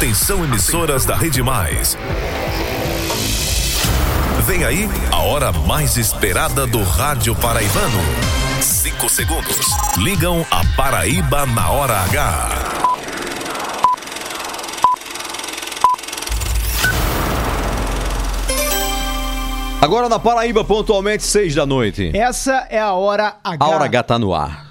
Atenção emissoras da Rede Mais. Vem aí a hora mais esperada do rádio paraibano. Cinco segundos. Ligam a Paraíba na hora H. Agora na Paraíba, pontualmente, seis da noite. Essa é a hora H. A hora H tá no ar.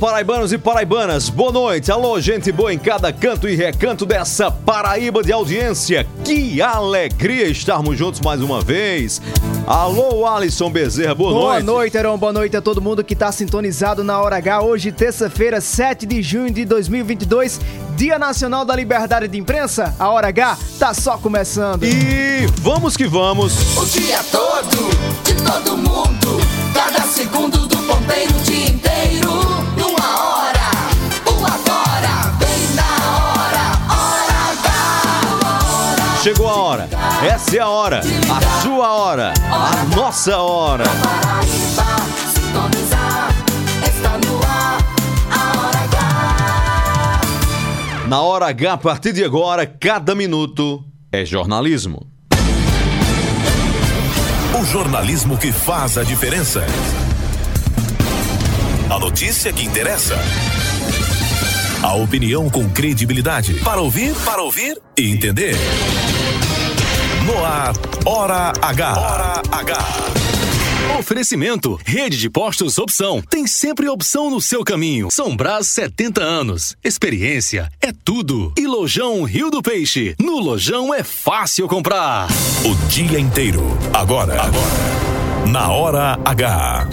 Paraibanos e paraibanas, boa noite. Alô, gente boa em cada canto e recanto dessa Paraíba de audiência. Que alegria estarmos juntos mais uma vez. Alô, Alisson Bezerra, boa, Boa noite. noite, Heron. Boa noite a todo mundo que está sintonizado na Hora H. Hoje, terça-feira, 7 de junho de 2022, Dia Nacional da Liberdade de Imprensa. A Hora H tá só começando. E vamos que vamos. O dia todo, de todo mundo. Cada segundo do ponteiro, o dia Chegou a hora. Essa é a hora. A sua hora. A nossa hora. Na hora H, a partir de agora, cada minuto é jornalismo. O jornalismo que faz a diferença. A notícia que interessa. A opinião com credibilidade. Para ouvir, para ouvir e entender. No ar, Hora H. Hora H. Oferecimento, rede de postos opção. Tem sempre opção no seu caminho. São Brás 70 anos. Experiência é tudo. E Lojão Rio do Peixe. No Lojão é fácil comprar. O dia inteiro. Agora. Agora. Na Hora H.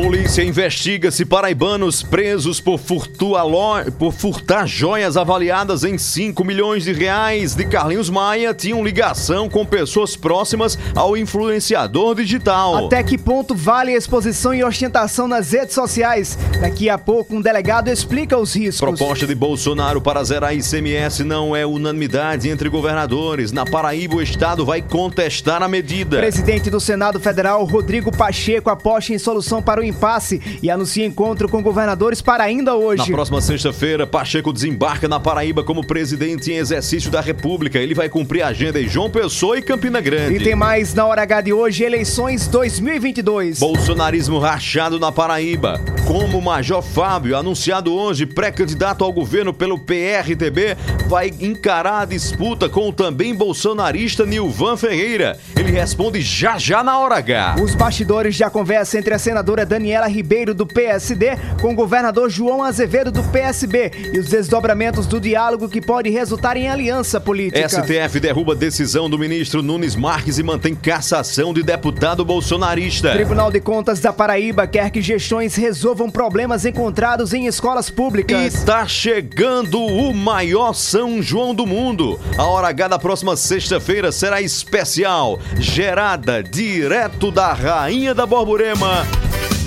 Polícia investiga se paraibanos presos por, lo- por furtar joias avaliadas em 5 milhões de reais de Carlinhos Maia tinham ligação com pessoas próximas ao influenciador digital. Até que ponto vale a exposição e ostentação nas redes sociais? Daqui a pouco, um delegado explica os riscos. Proposta de Bolsonaro para zerar ICMS não é unanimidade entre governadores. Na Paraíba, o Estado vai contestar a medida. Presidente do Senado Federal, Rodrigo Pacheco, aposta em solução para o impasse e anuncia encontro com governadores para ainda Na hoje. próxima sexta-feira, Pacheco desembarca na Paraíba como presidente em exercício da República. Ele vai cumprir a agenda em João Pessoa e Campina Grande. E tem mais na hora H de hoje, eleições 2022. Bolsonarismo rachado na Paraíba. Como o Major Fábio, anunciado hoje pré-candidato ao governo pelo PRTB, vai encarar a disputa com o também bolsonarista Nilvan Ferreira. Ele responde já já na hora H. Os bastidores da conversa entre a senadora Daniela Ribeiro, do PSD, com o governador João Azevedo, do PSB, e os desdobramentos do diálogo que pode resultar em aliança política. STF derruba decisão do ministro Nunes Marques e mantém cassação de deputado bolsonarista. Tribunal de Contas da Paraíba quer que gestões resolvam problemas encontrados em escolas E públicas. tá chegando o maior São João do mundo. A hora H da próxima sexta-feira será especial, gerada direto da Rainha da Borborema,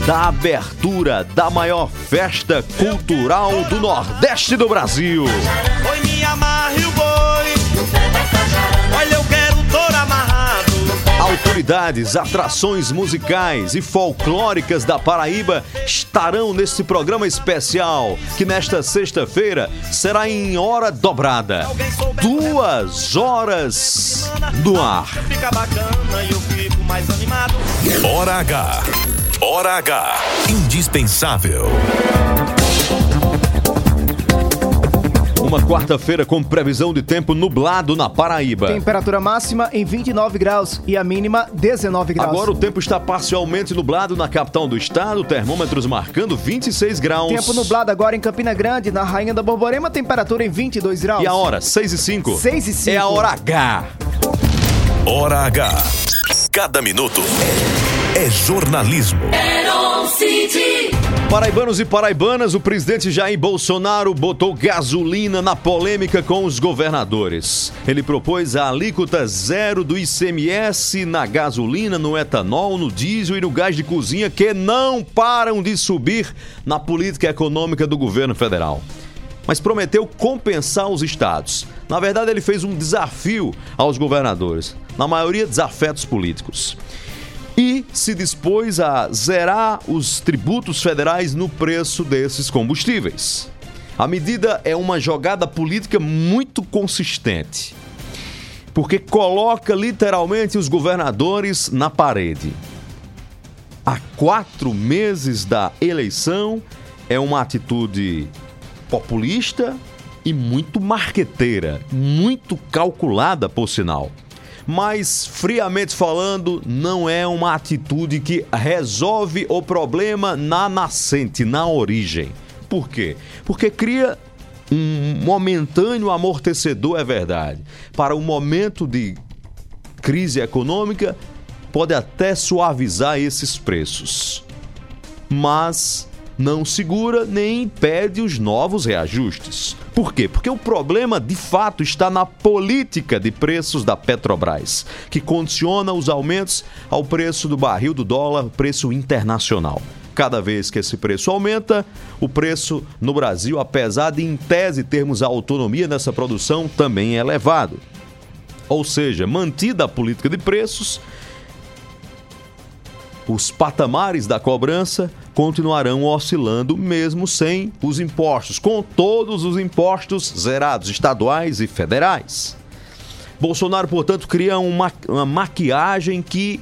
da abertura da maior festa cultural do Nordeste do Brasil. Oi, me amarre o boi. Olha, eu quero touro amarrado. Autoridades, atrações musicais e folclóricas da Paraíba estarão nesse programa especial, que nesta sexta-feira será em hora dobrada. Duas horas no ar. Fica bacana e eu fico mais animado. Hora H. Hora H. Indispensável. Uma quarta-feira com previsão de tempo nublado na Paraíba. Temperatura máxima em 29 graus e a mínima 19 graus. Agora o tempo está parcialmente nublado na capital do estado, termômetros marcando 26 graus. Tempo nublado agora em Campina Grande, na Rainha da Borborema, temperatura em 22 graus. E a hora? 6 e 5. 6 e 5. É a hora H. Hora H. Cada minuto é jornalismo. Paraibanos e paraibanas, o presidente Jair Bolsonaro botou gasolina na polêmica com os governadores. Ele propôs a alíquota zero do ICMS na gasolina, no etanol, no diesel e no gás de cozinha que não param de subir na política econômica do governo federal. Mas prometeu compensar os estados. Na verdade, ele fez um desafio aos governadores, na maioria desafetos políticos e se dispôs a zerar os tributos federais no preço desses combustíveis. A medida é uma jogada política muito consistente, porque coloca literalmente os governadores na parede. Há quatro meses da eleição, é uma atitude populista e muito marqueteira, muito calculada, por sinal mas friamente falando, não é uma atitude que resolve o problema na nascente, na origem. Por quê? Porque cria um momentâneo amortecedor, é verdade. Para um momento de crise econômica, pode até suavizar esses preços. Mas não segura nem impede os novos reajustes. Por quê? Porque o problema de fato está na política de preços da Petrobras, que condiciona os aumentos ao preço do barril do dólar, preço internacional. Cada vez que esse preço aumenta, o preço no Brasil, apesar de em tese termos a autonomia nessa produção, também é elevado. Ou seja, mantida a política de preços, os patamares da cobrança continuarão oscilando mesmo sem os impostos, com todos os impostos zerados, estaduais e federais. Bolsonaro, portanto, cria uma, uma maquiagem que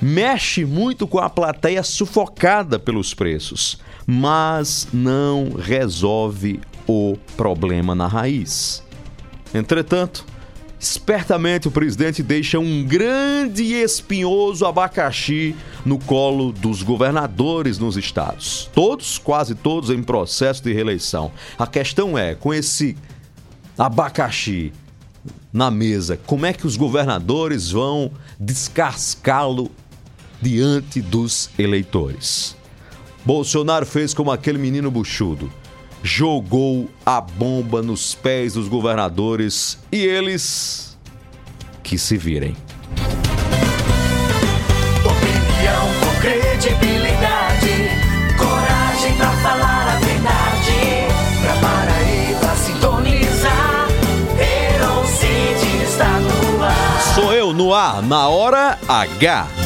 mexe muito com a plateia sufocada pelos preços, mas não resolve o problema na raiz. Entretanto, Espertamente, o presidente deixa um grande e espinhoso abacaxi no colo dos governadores nos estados. Todos, quase todos, em processo de reeleição. A questão é, com esse abacaxi na mesa, como é que os governadores vão descascá-lo diante dos eleitores? Bolsonaro fez como aquele menino buchudo jogou a bomba nos pés dos governadores e eles que se virem. Opinião com credibilidade, coragem pra falar a verdade. Pra Paraíba sintonizar, Heron City está no ar. Sou eu no ar, na hora H.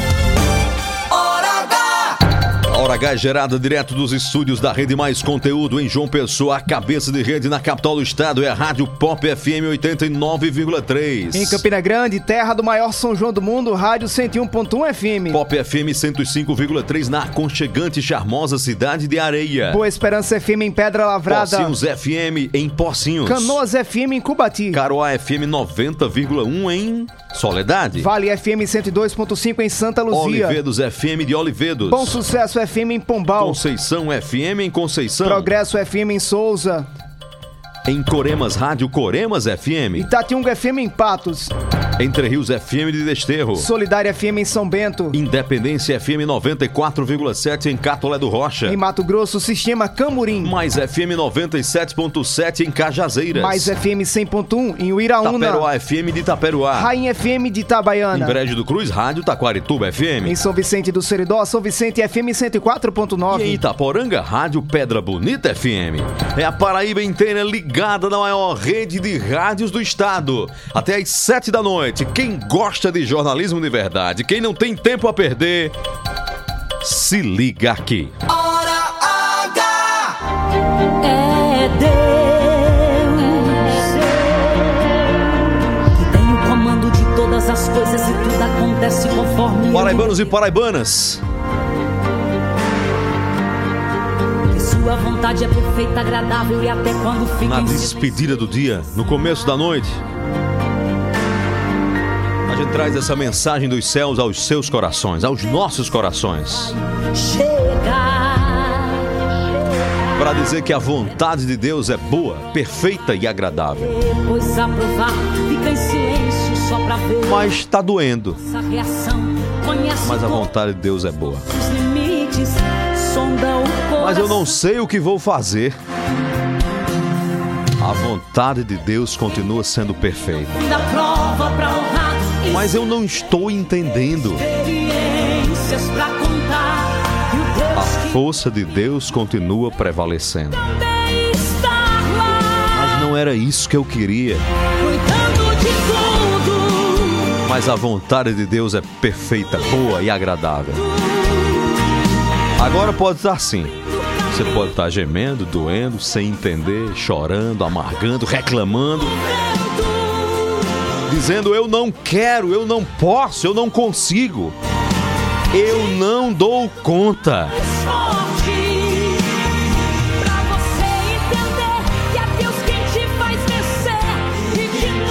Hora H! É gerada direto dos estúdios da Rede Mais Conteúdo em João Pessoa, a cabeça de rede na capital do estado é a Rádio Pop FM 89,3. Em Campina Grande, terra do maior São João do mundo, rádio 101.1 FM. Pop FM 105,3 na aconchegante e charmosa cidade de Areia. Boa Esperança FM em Pedra Lavrada. Pocinhos FM em Pocinhos. Canoas FM em Cubati. Caroá FM 90,1 em Soledade. Vale FM 102.5 em Santa Luzia. Olivedos FM de Olivedos. Bom Sucesso FM em Pombal. Conceição FM em Conceição. Progresso FM em Souza. Em Coremas Rádio Coremas FM. Itatiunga FM em Patos. Entre Rios FM de Desterro. Solidária FM em São Bento. Independência FM 94,7 em Catolé do Rocha. Em Mato Grosso, Sistema Camurim. Mais FM 97.7 em Cajazeiras. Mais FM 100.1 em Uiraúna. Taperoá FM de Itaperuá. Rainha FM de Em Itabaiana. Brejo do Cruz, Rádio Taquarituba FM. Em São Vicente do Seridó, São Vicente FM E em 104.9. Itaporanga, Rádio Pedra Bonita FM. É a Paraíba inteira ligada na maior rede de rádios do estado. Até às sete da noite. Quem gosta de jornalismo de verdade, quem não tem tempo a perder, se liga aqui. Hora H! É Deus que tem o comando de todas as coisas e tudo acontece conforme Paraibanos e paraibanas, sua vontade é perfeita, agradável e até quando fica na despedida do dia, no começo da noite, a gente traz essa mensagem dos céus aos seus corações, aos nossos corações. Chega. Para dizer que a vontade de Deus é boa, perfeita e agradável. Mas está doendo. Mas a vontade de Deus é boa. Mas eu não sei o que vou fazer. A vontade de Deus continua sendo perfeita. Mas eu não estou entendendo. A força de Deus continua prevalecendo. Mas não era isso que eu queria. Mas a vontade de Deus é perfeita, boa e agradável. Agora pode estar assim. Você pode estar gemendo, doendo, sem entender, chorando, amargando, reclamando, dizendo eu não quero, eu não posso, eu não consigo. Eu não dou conta.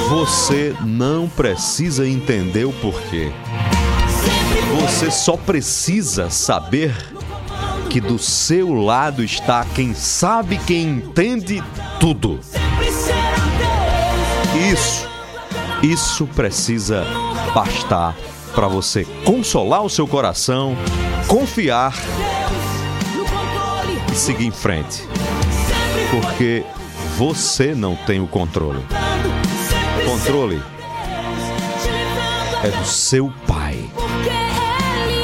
Você não precisa entender o porquê. Você só precisa saber que do seu lado está quem sabe, quem entende tudo. Isso, isso precisa bastar para você consolar o seu coração, confiar e seguir em frente. Porque você não tem o controle. O controle é do seu pai.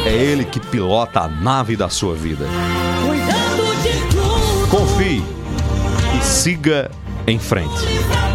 É ele que pilota a nave da sua vida. Confie e siga em frente.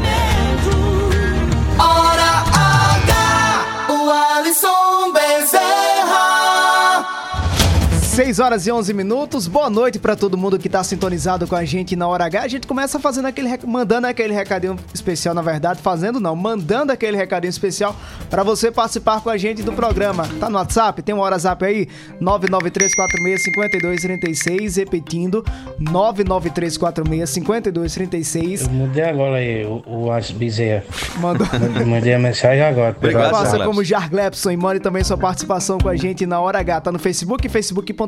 6 horas e 11 minutos. Boa noite pra todo mundo que tá sintonizado com a gente na hora H. A gente começa fazendo aquele rec- mandando aquele recadinho especial, na verdade, fazendo não, mandando aquele recadinho especial pra você participar com a gente do programa. Tá no WhatsApp? Tem um WhatsApp aí? 993465236, repetindo, 993465236. Eu mudei agora aí o, o Alisson Bezerra. Mandou Mandei a mensagem agora. Obrigado, Faça como Jarglepson e mande também sua participação com a gente na Hora H. Tá no Facebook,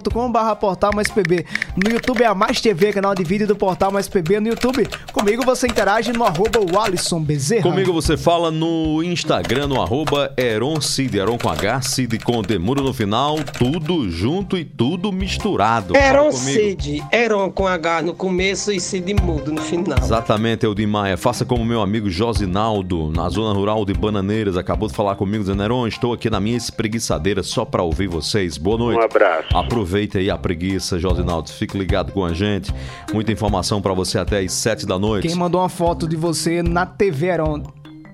facebook.com.br Portal Mais PB. No YouTube é a Mais TV, canal de vídeo do Portal Mais PB no YouTube. Comigo você interage no arroba o Alisson Bezerra. Comigo você fala no Instagram, no arroba Eron Cid, Eron com H, Cid com Demuro no final, tudo junto e tudo misturado. Eron. Cid, Eron com H no começo e Cid mudo no final. Exatamente, Eldim Maia. Faça como meu amigo Josinaldo, na zona rural de Bananeiras, acabou de falar comigo, dizendo: Heron, estou aqui na minha espreguiçadeira só pra ouvir vocês. Boa noite. Um abraço. Aproveita aí a preguiça, Josinaldo. Fique ligado com a gente. Muita informação pra você até às 7 da noite. Quem mandou uma foto de você na TV, Aaron,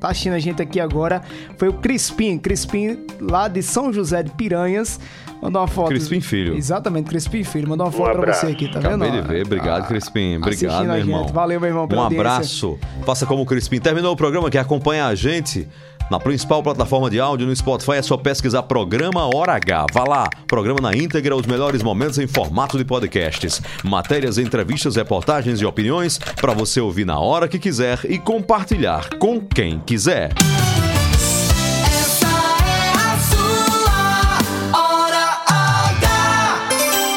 tá assistindo a gente aqui agora, foi o Crispim. Crispim, lá de São José de Piranhas. Mandou uma foto. Crispim Filho. Exatamente, Crispim Filho. Mandou uma foto pra abraço. você aqui, tá Acabei vendo? de ver. Obrigado, Ah, Crispim. Obrigado, meu gente. irmão. Valeu, meu irmão, Um audiência. abraço. Faça como o Crispim. Terminou o programa, quer acompanhar a gente? Na principal plataforma de áudio no Spotify é só pesquisar Programa Hora H. Vá lá, programa na íntegra, os melhores momentos em formato de podcasts. Matérias, entrevistas, reportagens e opiniões para você ouvir na hora que quiser e compartilhar com quem quiser.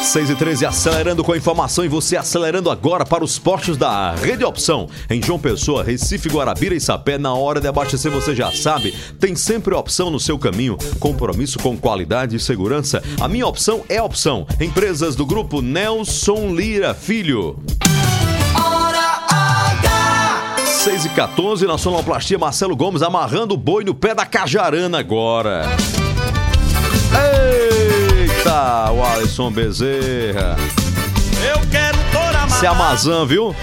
6 e 13 acelerando com a informação e você acelerando agora para os postos da Rede Opção. Em João Pessoa, Recife, Guarabira e Sapé, na hora de abastecer, você já sabe, tem sempre opção no seu caminho. Compromisso com qualidade e segurança. A minha opção é opção. Empresas do grupo Nelson Lira Filho. Hora H. 6 e 14 na sonoplastia, Marcelo Gomes amarrando o boi no pé da cajarana agora. O Alisson Bezerra. Eu quero toda Esse é Amazã, viu?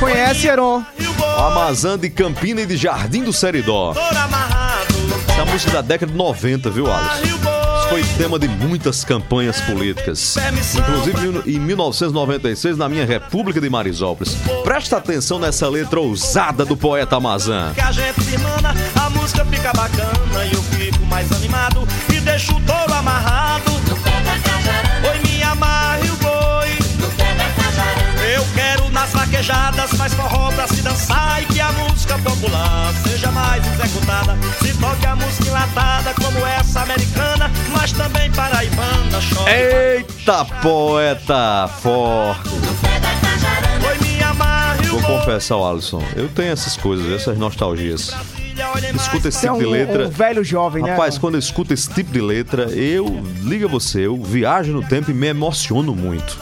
Conhece, Aaron? O Amazã de Campina e de Jardim do Seridó. Essa é a música da década de 90, viu, Alisson? Isso foi tema de muitas campanhas políticas. Inclusive em 1996, na minha República de Marisópolis. Presta atenção nessa letra ousada do poeta Amazã. Que a gente se manda, a música fica bacana e eu fico mais animado e deixo o touro amarrado. Nas vaquejadas mais forró pra se dançar e que a música popular seja mais executada. Se toque a música enlatada como essa americana, mas também paraibana. Chove. Eita, poeta forte. Vou confessar, Alisson, eu tenho essas coisas, essas nostalgias. escuta esse Você é tipo de um, letra. um velho jovem, né? Rapaz, quando eu escuto esse tipo de letra, eu, liga você, eu viajo no tempo e me emociono muito.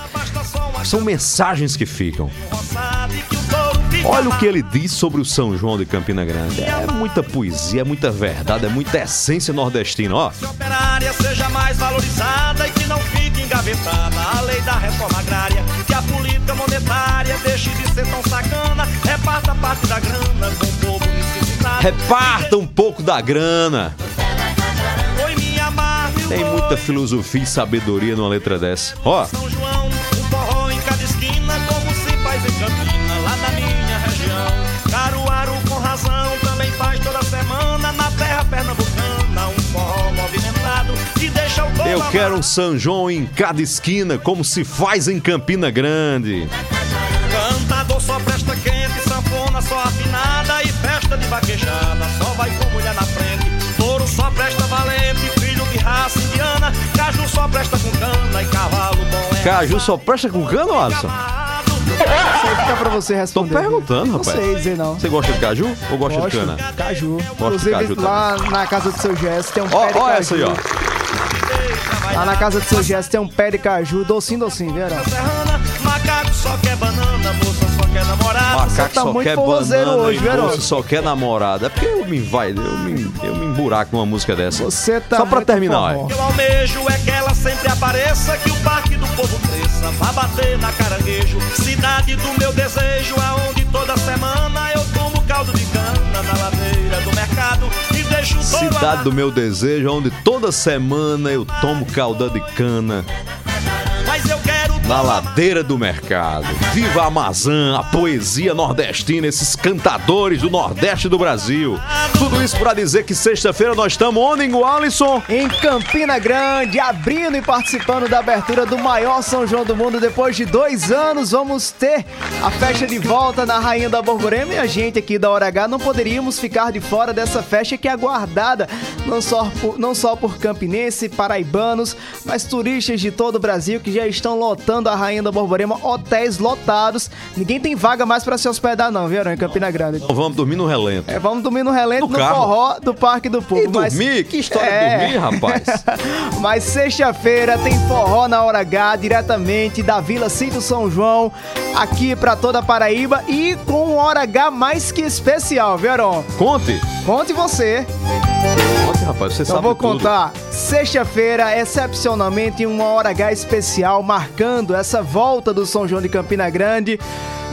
São mensagens que ficam. Olha o que ele diz sobre o São João de Campina Grande. É muita poesia, é muita verdade, é muita essência nordestina, ó. operária seja mais valorizada e que não fique engavetada a lei da reforma agrária, que a política monetária deixe de ser tão sacana, reparta parte da grana com o povo necessitado. Reparta um pouco da grana. Tem muita filosofia e sabedoria numa letra dessa. Ó, São João, eu quero um São João em cada esquina, como se faz em Campina Grande. Cantador só presta quente, sanfona só afinada e festa de vaquejada só vai com mulher na frente. Touro só presta valente, filho de raça indiana. Caju só presta com cana e cavalo bom é Caju só presta com cano, Alisson? Isso aí fica pra você Tô responder. perguntando, Não rapaz. sei dizer não. Você gosta de caju ou gosta Gosto. de cana? Caju. de Inclusive, caju lá na casa do seu Gesso tem um Ó, pé de ó caju. essa aí, ó. Lá na casa do seu Gesso tem um pé de caju, docinho, docinho, viu? serrana. Macaco só quer banana, moça só quer namorado. Macaco tá só muito quer banana hoje, e Herói? só quer namorada. É porque eu me vai, eu me, eu me emburaco numa música dessa. Você tá Só pra terminar, ó. Eu almejo é que ela sempre apareça, que o parque do povo cresça, vá bater na caranguejo. Cidade do meu desejo, aonde toda semana eu caldo de cana na ladeira do mercado e deixo todo Cidade do meu desejo, onde toda semana eu tomo calda de cana na ladeira do mercado. Viva a Amazã, a poesia nordestina, esses cantadores do Nordeste do Brasil. Tudo isso pra dizer que sexta-feira nós estamos onde, Ingo Alisson? Em Campina Grande, abrindo e participando da abertura do maior São João do mundo. Depois de dois anos, vamos ter a festa de volta na Rainha da Borborema. E a gente aqui da Hora H não poderíamos ficar de fora dessa festa que é aguardada não só por, não só por campinense, paraibanos, mas turistas de todo o Brasil que já estão lotando a Rainha da Borborema, hotéis lotados. Ninguém tem vaga mais pra se hospedar, não, viu, em Campina Grande. Então vamos dormir no relento. É, vamos dormir no relento No no, carro. forró do Parque do Povo. E dormir? Que história de dormir, rapaz? Mas sexta-feira tem forró na Hora H, diretamente da Vila Cinto São João, aqui pra toda a Paraíba e com um Hora H mais que especial, viu, Aron? Conte. Conte você. Rapaz, você Então sabe vou tudo. contar. Sexta-feira, excepcionalmente, uma Hora H especial, marcando essa volta do São João de Campina Grande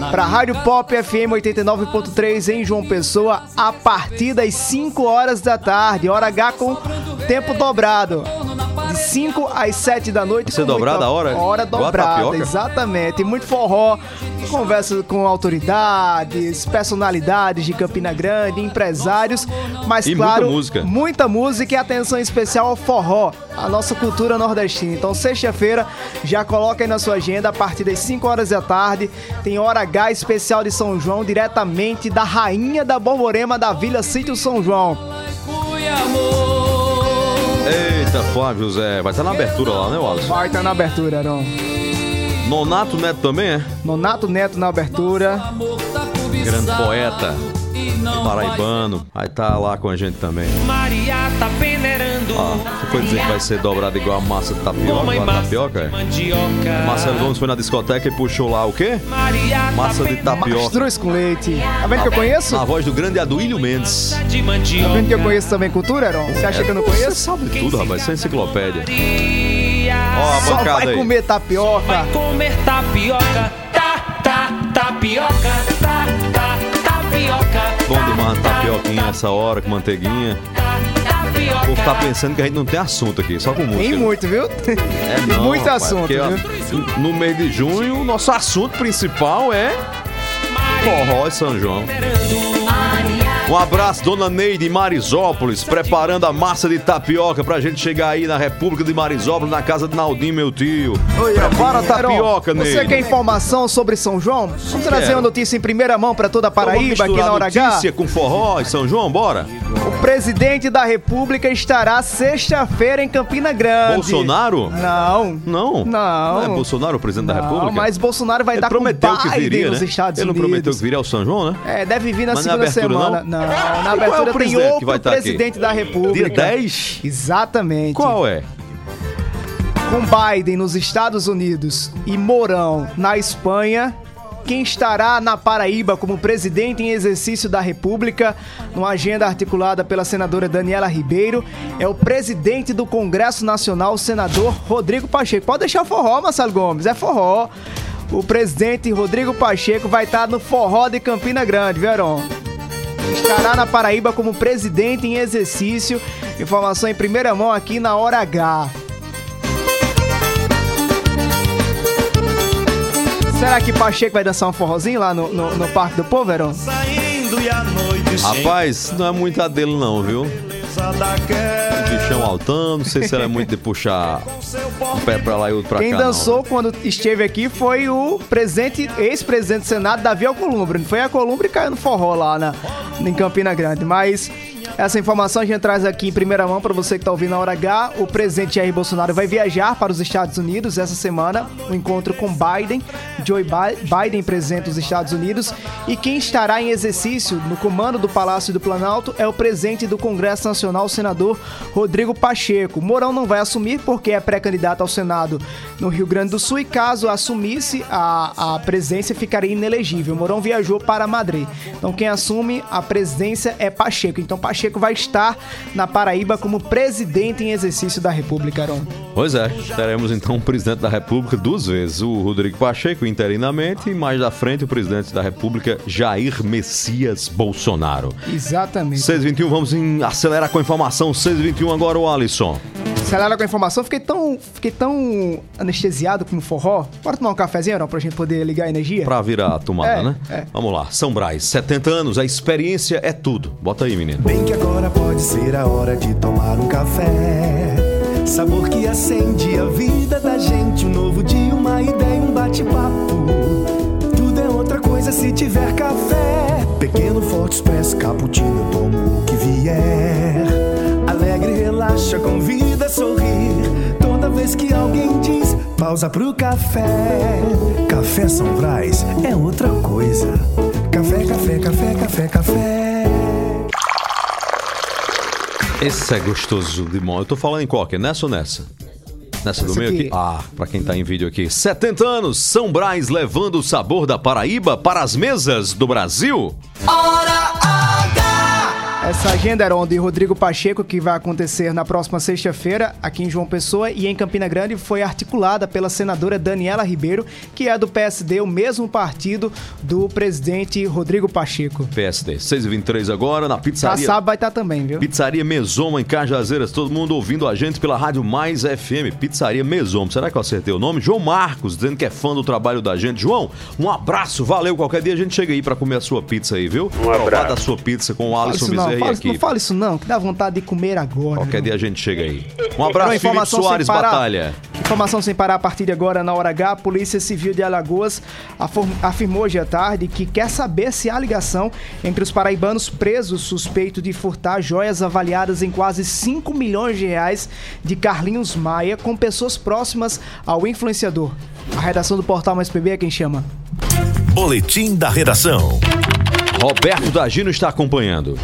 para Rádio Pop FM 89.3 em João Pessoa a partir das 5 horas da tarde. Hora H com tempo dobrado. De 5 às 7 da noite. Muita- dobrada a hora? Hora dobrada, exatamente. Muito forró, conversa com autoridades, personalidades de Campina Grande, empresários, mas E muita claro, música. muita música e atenção especial ao forró, a nossa cultura nordestina. Então, sexta-feira, já coloca aí na sua agenda, a partir das 5 horas da tarde, tem Hora H especial de São João, diretamente da Rainha da Borborema da Vila Sítio São João. Eita, Flávio Zé. Vai estar na abertura lá, né, Wallace? Vai estar na abertura, Aron. Nonato Neto também, é? Nonato Neto na abertura. Grande poeta. Paraibano. Vai estar lá com a gente também. Maria tá venerando Ó, você foi dizer que vai ser dobrado igual a massa de tapioca? Massa tapioca, é? mandioca. Marcelo Gomes foi na discoteca e puxou lá o quê? Maria tá Massa de tapioca. Mastruz com leite. Tá vendo que eu conheço? Na voz do grande Aduílio Mendes. de Tá vendo que eu conheço também cultura, Aron? Você acha que eu não Você conheço? sabe tudo, rapaz. Isso é enciclopédia. Ó, a Só bancada vai aí. comer tapioca. Vai comer tapioca. Tá, tá, tapioca. Tá, tá, tapioca. Bom demais, tapioquinha essa hora, com manteiguinha. O povo tá pensando que a gente não tem assunto aqui, só com música. Tem muito, viu? É Tem não, muito rapaz, assunto, porque, viu? No mês de junho, o nosso assunto principal é forró e São João. Um abraço, dona Neide Marisópolis, preparando a massa de tapioca pra gente chegar aí na República de Marisópolis, na casa de Naldinho, meu tio. Prepara a tapioca, Heron, Você Neide. quer informação sobre São João? Vamos trazer Quero. uma notícia em primeira mão pra toda a Então Paraíba aqui na Hora H. notícia com forró e São João, bora? O presidente da República estará sexta-feira em Campina Grande. Bolsonaro? Não. Não. Não. é Bolsonaro o presidente da Não, República? mas Bolsonaro vai Ele dar prometeu com que Biden viria, nos né? Estados Ele não Unidos. prometeu que viria ao São João, né? É, deve vir na Mas não é segunda semana. não? Na é o abertura tem presidente que outro vai aqui? presidente da República. Dia 10? Exatamente. Qual é? Com Biden nos Estados Unidos e Mourão na Espanha, quem estará na Paraíba como presidente em exercício da República, numa agenda articulada pela senadora Daniela Ribeiro, é o presidente do Congresso Nacional, o senador Rodrigo Pacheco. Pode deixar forró, Marcelo Gomes, é forró. O presidente Rodrigo Pacheco vai estar no forró de Campina Grande, viu, Heron? Estará na Paraíba como presidente em exercício. Informação em primeira mão aqui na Hora H. Será que Pacheco vai dançar um forrozinho lá no, no, no Parque do Povo, Heron? Rapaz, não é muito a dele não, viu? Bichão altão, não sei se ela é muito de puxar um pé pra lá e outro pra Quem cá. dançou quando esteve aqui foi o presidente, ex-presidente do Senado, Davi Alcolumbre. Foi a Columbre caiu no forró lá na, em Campina Grande. Mas essa informação a gente traz aqui em primeira mão para você que tá ouvindo na hora H. O presidente Jair Bolsonaro vai viajar para os Estados Unidos essa semana. O encontro com Biden, Joe Bi- Biden, presidente dos Estados Unidos. E quem estará em exercício no comando do Palácio do Planalto é o presidente do Congresso Nacional, o senador Rodrigo Pacheco. Mourão não vai assumir porque é pré-candidato ao Senado no Rio Grande do Sul e caso assumisse a, a presidência ficaria inelegível. Mourão viajou para Madrid. Então quem assume a presidência é Pacheco. Então Pacheco vai estar na Paraíba como presidente em exercício da República, Aron. Pois é, teremos então o presidente da República duas vezes, o Rodrigo Pacheco interinamente e mais da frente o presidente da República Jair Messias Bolsonaro. Exatamente. 621, vamos em, acelerar com a informação. 621 agora o Alisson. Acelera com a informação, fiquei tão, fiquei tão anestesiado com o forró. Bora tomar um cafezinho, Aron, pra gente poder ligar a energia? Pra virar a tomada, É, né? é. Vamos lá. São Brás, 70 anos, a experiência é tudo. Bota aí, menino. Bem que agora pode ser a hora de tomar um café. Sabor que acende a vida da gente. Um novo dia, uma ideia, um bate-papo. Tudo é outra coisa se tiver café. Pequeno, forte, expresso, cappuccino, eu tomo o que vier. Alegre, relaxa, convida sorrir. Toda vez que alguém diz pausa pro café. Café São Brás é outra coisa. Café, café, café, café, café. Esse é gostoso de mão. Eu tô falando em qual aqui? Nessa ou nessa? Nessa do meio aqui. aqui? Ah, pra quem tá em vídeo aqui. 70 anos, São Brás levando o sabor da Paraíba para as mesas do Brasil. Hora! Essa agenda era de Rodrigo Pacheco, que vai acontecer na próxima sexta-feira aqui em João Pessoa e em Campina Grande, foi articulada pela senadora Daniela Ribeiro, que é do PSD, o mesmo partido do presidente Rodrigo Pacheco. PSD. 6h23 agora na pizzaria. Kassab vai estar também, viu? Pizzaria Mesoma em Cajazeiras, todo mundo ouvindo a gente pela Rádio Mais FM, Pizzaria Mesoma. Será que eu acertei o nome? João Marcos, dizendo que é fã do trabalho da gente. João, um abraço, valeu. Qualquer dia a gente chega aí pra comer a sua pizza aí, viu? Um Provar da sua pizza com o Alisson isso não, fala, aqui. não fala isso não, que dá vontade de comer agora. Qualquer viu? dia a gente chega aí. Um abraço, Felipe Soares parar. Batalha. Informação sem parar a partir de agora na hora H. A Polícia Civil de Alagoas afirmou hoje à tarde que quer saber se há ligação entre os paraibanos presos suspeitos de furtar joias avaliadas em quase 5 milhões de reais de Carlinhos Maia com pessoas próximas ao influenciador. A redação do portal Mais PB é quem chama. Boletim da redação. Roberto Dagino está acompanhando.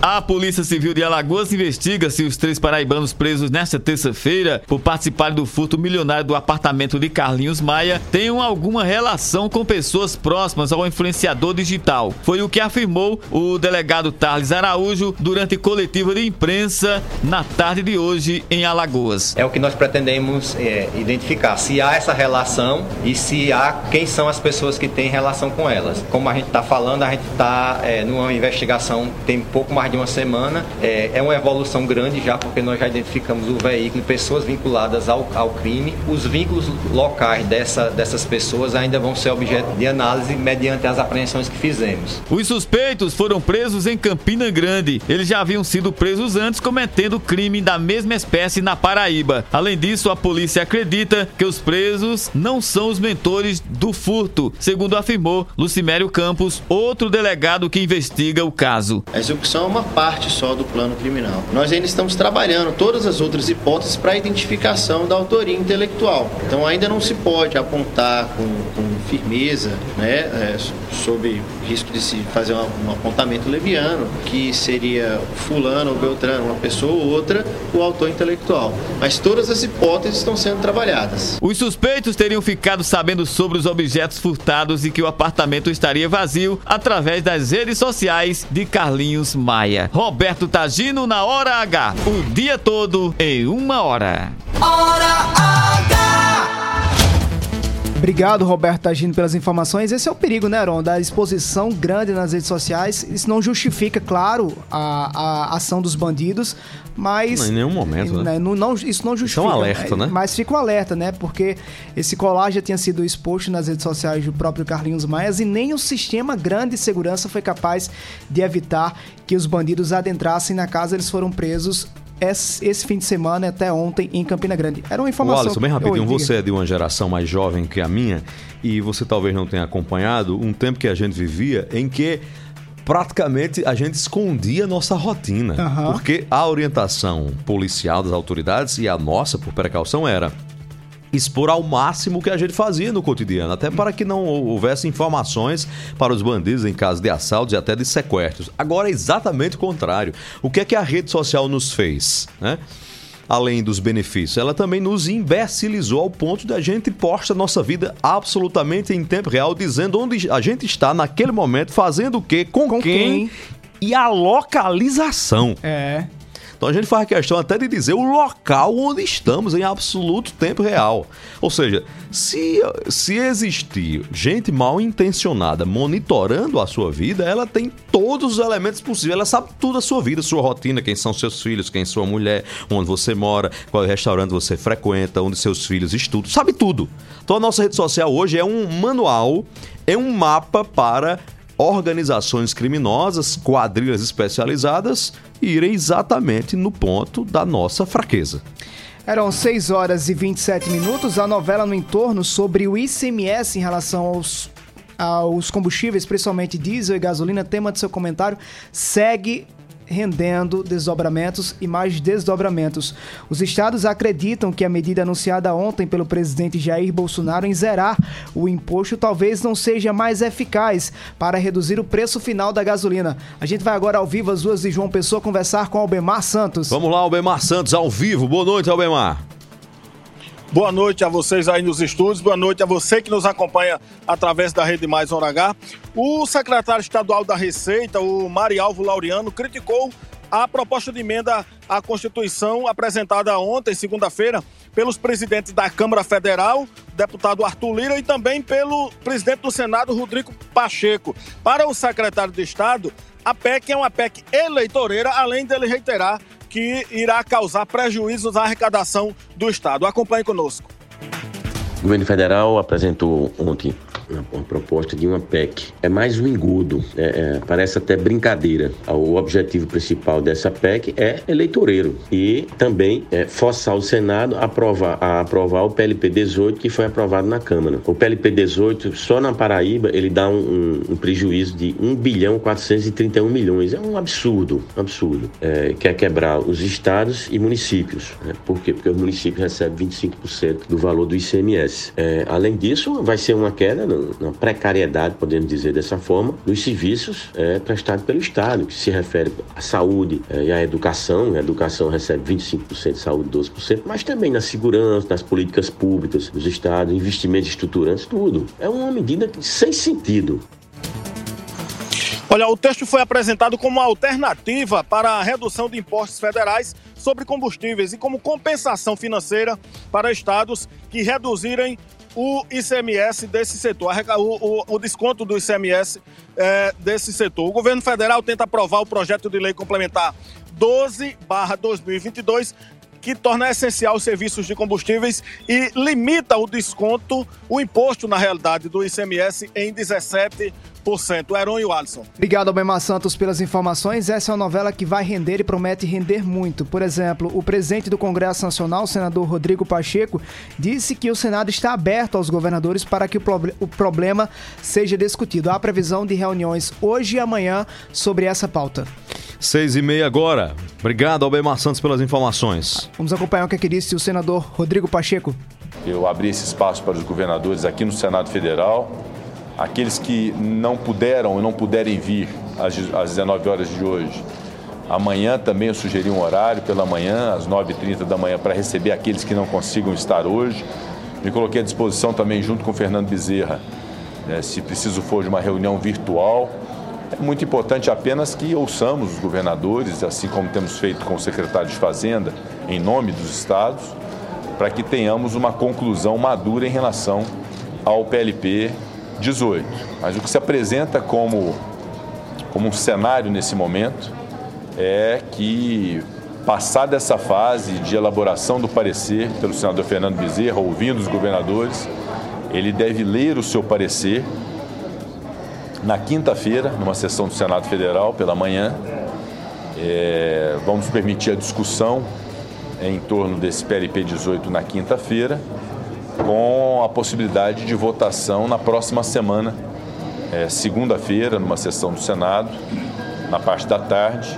A Polícia Civil de Alagoas investiga se os três paraibanos presos nesta terça-feira por participarem do furto milionário do apartamento de Carlinhos Maia tenham alguma relação com pessoas próximas ao influenciador digital. Foi o que afirmou o delegado Tarles Araújo durante coletiva de imprensa na tarde de hoje em Alagoas. É o que nós pretendemos é, identificar se há essa relação e se há quem são as pessoas que têm relação com elas. Como a gente está falando, a gente está é, numa investigação tem pouco mais de uma semana. É, é uma evolução grande já, porque nós já identificamos o veículo, pessoas vinculadas ao, ao crime. Os vínculos locais dessa, dessas pessoas ainda vão ser objeto de análise mediante as apreensões que fizemos. Os suspeitos foram presos em Campina Grande. Eles já haviam sido presos antes cometendo crime da mesma espécie na Paraíba. Além disso, a polícia acredita que os presos não são os mentores do furto, segundo afirmou Lucimério Campos, outro delegado que investiga o caso. A execução é uma parte só do plano criminal. Nós ainda estamos trabalhando todas as outras hipóteses para a identificação da autoria intelectual. Então ainda não se pode apontar com, com firmeza, né, é, sob risco de se fazer um, um apontamento leviano, que seria fulano ou beltrano, uma pessoa ou outra, o autor intelectual. Mas todas as hipóteses estão sendo trabalhadas. Os suspeitos teriam ficado sabendo sobre os objetos furtados e que o apartamento estaria vazio através das redes sociais de Carlinhos Maia. Roberto Tagino na Hora H. O dia todo em uma hora. Obrigado, Roberto Tagino, pelas informações. Esse é o perigo, né, Ron? Da exposição grande nas redes sociais. Isso não justifica, claro, a, a ação dos bandidos, mas. Não, em nenhum momento, né? Não, não- isso não justifica. um alerta, né? Mas fica um alerta, né? Porque esse colar já tinha sido exposto nas redes sociais do próprio Carlinhos Maias e nem o sistema grande de segurança foi capaz de evitar que os bandidos adentrassem na casa. Eles foram presos esse, fim de semana e até ontem em Campina Grande. Era uma informação. Alisson, bem rapidinho, Oi, você é de uma geração mais jovem que a minha e você talvez não tenha acompanhado um tempo que a gente vivia em que praticamente a gente escondia a nossa rotina. Aham. Porque a orientação policial das autoridades e a nossa, por precaução, era expor ao máximo o que a gente fazia no cotidiano, até para que não houvesse informações para os bandidos em caso de assaltos e até de sequestros. Agora é exatamente o contrário. O que é que a rede social nos fez, né? Além dos benefícios, ela também nos imbecilizou ao ponto de a gente posta nossa vida absolutamente em tempo real, dizendo onde a gente está naquele momento, fazendo o quê, com, quem, quem. e a localização. É. Então a gente faz questão até de dizer o local onde estamos em absoluto tempo real. Ou seja, se, se existir gente mal intencionada monitorando a sua vida, ela tem todos os elementos possíveis. Ela sabe tudo da sua vida, sua rotina, quem são seus filhos, quem é sua mulher, onde você mora, qual é restaurante você frequenta, onde seus filhos estudam, sabe tudo. Então a nossa rede social hoje é um manual, é um mapa para organizações criminosas, quadrilhas especializadas, irem exatamente no ponto da nossa fraqueza. Eram 6 horas e 27 minutos. A novela no entorno sobre o ICMS em relação aos, aos combustíveis, principalmente diesel e gasolina, tema do seu comentário, segue rendendo desdobramentos e mais desdobramentos. Os estados acreditam que a medida anunciada ontem pelo presidente Jair Bolsonaro em zerar o imposto talvez não seja mais eficaz para reduzir o preço final da gasolina. A gente vai agora ao vivo às ruas de João Pessoa conversar com Albemar Santos. Vamos lá, Albemar Santos, ao vivo. Boa noite, Albemar. Boa noite a vocês aí nos estúdios, boa noite a você que nos acompanha através da Rede Mais Hora H. O secretário estadual da Receita, o Marialvo Laureano, criticou a proposta de emenda à Constituição apresentada ontem, segunda-feira, pelos presidentes da Câmara Federal, deputado Arthur Lira, e também pelo presidente do Senado, Rodrigo Pacheco. Para o secretário de Estado, a PEC é uma PEC eleitoreira, além dele reiterar que irá causar prejuízos à arrecadação do Estado. Acompanhe conosco. O governo federal apresentou ontem uma, proposta de uma PEC. É mais um engodo, é, é, parece até brincadeira. O objetivo principal dessa PEC é eleitoreiro e também é, forçar o Senado a aprovar, a aprovar o PLP 18 que foi aprovado na Câmara. O PLP 18, só na Paraíba, ele dá um, um- um prejuízo de 1 bilhão 431 milhões. É um absurdo, absurdo. É, quer quebrar os estados e municípios. Né? Por quê? Porque o município recebe 25% do valor do ICMS. É, além disso, vai ser uma queda na precariedade, podemos dizer dessa forma, dos serviços é, prestados pelo Estado, que se refere à saúde é, e à educação. A educação recebe 25%, saúde 12%, mas também na segurança, nas políticas públicas dos estados, investimentos estruturantes, tudo. É uma medida sem sentido. Olha, o texto foi apresentado como alternativa para a redução de impostos federais sobre combustíveis e como compensação financeira para estados que reduzirem o ICMS desse setor, o, o- o desconto do ICMS eh, desse setor. O governo federal tenta aprovar o projeto de lei complementar 12/2022 que torna essencial os serviços de combustíveis e limita o desconto, o imposto, na realidade, do ICMS em 17%. O Heron e Alisson. Obrigado, Albemar Santos, pelas informações. Essa é uma novela que vai render e promete render muito. Por exemplo, o presidente do Congresso Nacional, o senador Rodrigo Pacheco, disse que o Senado está aberto aos governadores para que o, o problema seja discutido. Há previsão de reuniões hoje e amanhã sobre essa pauta. Seis e meia agora. Obrigado, Albemar Santos, pelas informações. Vamos acompanhar o que, é que disse o senador Rodrigo Pacheco. Eu abri esse espaço para os governadores aqui no Senado Federal. Aqueles que não puderam e não puderem vir às às 19 horas de hoje. Amanhã também eu sugeri um horário pela manhã, às 9h30 da manhã, para receber aqueles que não consigam estar hoje. Me coloquei à disposição também, junto com o Fernando Bezerra, né, se preciso for de uma reunião virtual. É muito importante apenas que ouçamos os governadores, assim como temos feito com o secretário de Fazenda, em nome dos estados, para que tenhamos uma conclusão madura em relação ao PLP 18. Mas o que se apresenta como, como um cenário nesse momento é que, passada essa fase de elaboração do parecer pelo senador Fernando Bezerra, ouvindo os governadores, ele deve ler o seu parecer na quinta-feira, numa sessão do Senado Federal, pela manhã. É, vamos permitir a discussão em torno desse PLP 18 na quinta-feira, com a possibilidade de votação na próxima semana, é, segunda-feira, numa sessão do Senado, na parte da tarde,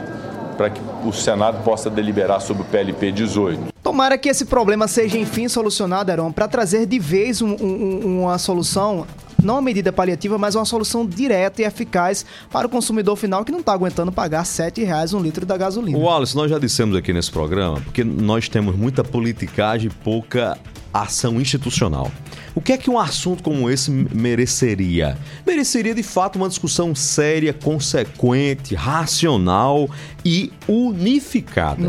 para que o Senado possa deliberar sobre o PLP 18. Tomara que esse problema seja enfim solucionado, Heron, para trazer de vez um- um- uma solução, não uma medida paliativa, mas uma solução direta e eficaz para o consumidor final que não está aguentando pagar 7 reais um litro da gasolina. O Wallace, nós já dissemos aqui nesse programa, porque nós temos muita politicagem e pouca ação institucional. O que é que um assunto como esse mereceria? Mereceria de fato uma discussão séria, consequente, racional e unificada.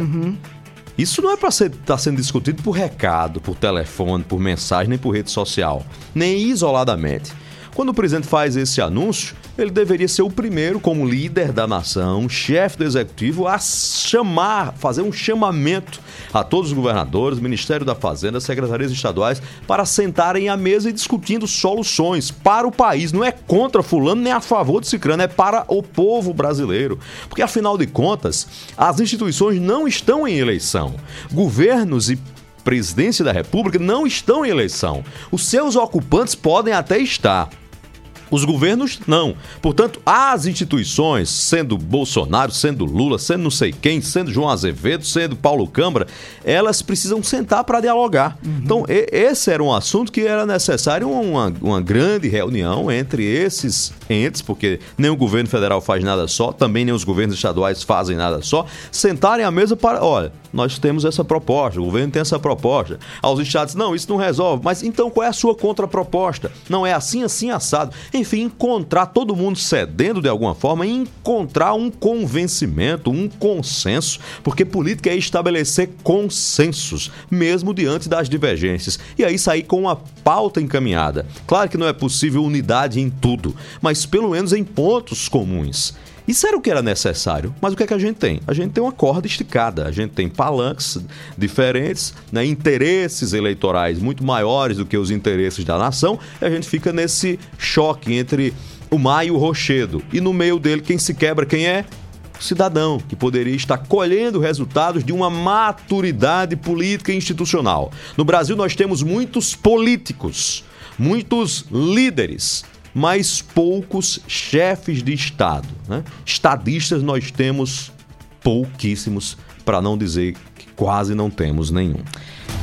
Isso não é para estar sendo discutido por recado, por telefone, por mensagem, nem por rede social, nem isoladamente. Quando o presidente faz esse anúncio, ele deveria ser o primeiro, como líder da nação, chefe do executivo, a chamar, fazer um chamamento a todos os governadores, Ministério da Fazenda, secretarias estaduais, para sentarem à mesa e discutindo soluções para o país. Não é contra fulano nem a favor de cicrano, é para o povo brasileiro. Porque, afinal de contas, as instituições não estão em eleição. Governos e presidência da República não estão em eleição. Os seus ocupantes podem até estar. Os governos não. Portanto, as instituições, sendo Bolsonaro, sendo Lula, sendo não sei quem, sendo João Azevedo, sendo Paulo Câmara, elas precisam sentar para dialogar. Então, e- esse era um assunto que era necessário uma, uma grande reunião entre esses entes, porque nem o governo federal faz nada só, também nem os governos estaduais fazem nada só, sentarem à mesa para, olha, nós temos essa proposta, o governo tem essa proposta. Aos estados, não, isso não resolve. Mas então qual é a sua contraproposta? Não é assim, assim, assado. Enfim, encontrar todo mundo cedendo de alguma forma encontrar um convencimento, um consenso, porque política é estabelecer consensos, mesmo diante das divergências. E aí sair com uma pauta encaminhada. Claro que não é possível unidade em tudo, mas pelo menos em pontos comuns. Isso era o que era necessário, mas o que é que a gente tem? A gente tem uma corda esticada, a gente tem palanques diferentes, né, interesses eleitorais muito maiores do que os interesses da nação, e a gente fica nesse choque entre o mar e o rochedo. E no meio dele, quem se quebra, quem é? O cidadão, que poderia estar colhendo resultados de uma maturidade política e institucional. No Brasil, nós temos muitos políticos, muitos líderes, mas poucos chefes de Estado. Né? Estadistas nós temos pouquíssimos, para não dizer que quase não temos nenhum.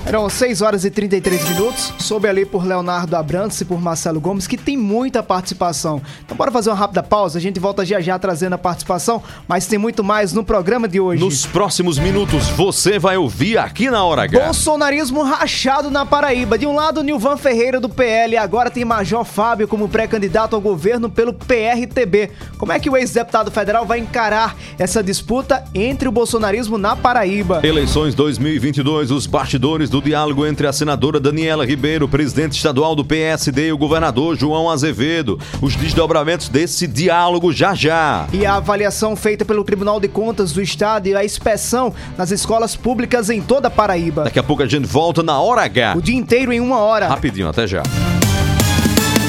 Eram 6 horas e 33 minutos, soube ali por Leonardo Abrantes e por Marcelo Gomes, que tem muita participação. Então bora fazer uma rápida pausa, a gente volta já já trazendo a participação, mas tem muito mais no programa de hoje. Nos próximos minutos você vai ouvir aqui na Hora H. Bolsonarismo rachado na Paraíba. De um lado, Nilvan Ferreira do PL, agora tem Major Fábio como pré-candidato ao governo pelo PRTB. Como é que o ex-deputado federal vai encarar essa disputa entre o bolsonarismo na Paraíba? Eleições 2022, os bastidores do diálogo entre a senadora Daniela Ribeiro, presidente estadual do PSD e o governador João Azevedo. Os desdobramentos desse diálogo já já. E a avaliação feita pelo Tribunal de Contas do Estado e a inspeção nas escolas públicas em toda a Paraíba. Daqui a pouco a gente volta na Hora H. O dia inteiro em uma hora. Rapidinho, até já.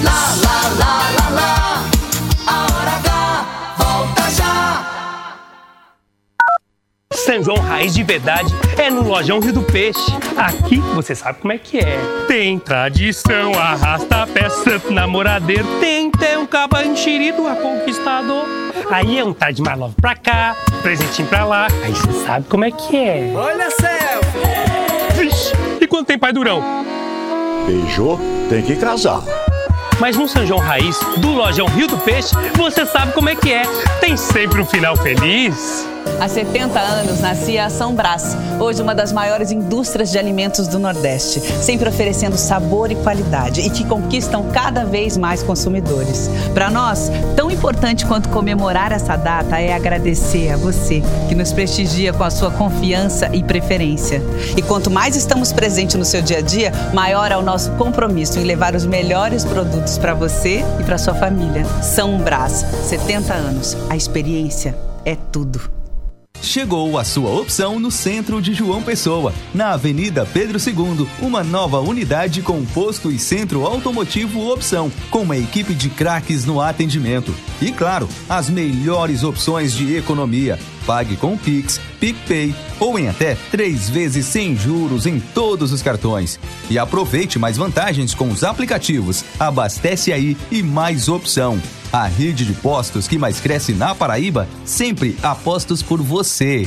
Lá, lá, lá, São João Raiz de verdade é no Lojão Rio do Peixe. Aqui você sabe como é que é. Tem tradição, arrasta pé, santo namoradeiro. Tem, tem um caba enxerido a conquistador. Aí é um tá de mais love pra cá, presentinho pra lá. Aí você sabe como é que é. Olha selfie! Vixe, e quando tem pai durão? Beijou, tem que casar. Mas no São João Raiz, do Lojão Rio do Peixe, você sabe como é que é. Tem sempre um final feliz. Há 70 anos nascia a São Brás, hoje uma das maiores indústrias de alimentos do Nordeste, sempre oferecendo sabor e qualidade e que conquistam cada vez mais consumidores. Para nós, tão importante quanto comemorar essa data é agradecer a você que nos prestigia com a sua confiança e preferência. E quanto mais estamos presentes no seu dia a dia, maior é o nosso compromisso em levar os melhores produtos para você e para sua família. São Brás, 70 anos. A experiência é tudo. Chegou a sua opção no centro de João Pessoa, na Avenida Pedro II, uma nova unidade com posto e centro automotivo opção, com uma equipe de craques no atendimento. E claro, as melhores opções de economia. Pague com Pix, PicPay ou em até três vezes sem juros em todos os cartões. E aproveite mais vantagens com os aplicativos. Abastece aí e mais opção. A rede de postos que mais cresce na Paraíba, sempre apostos por você.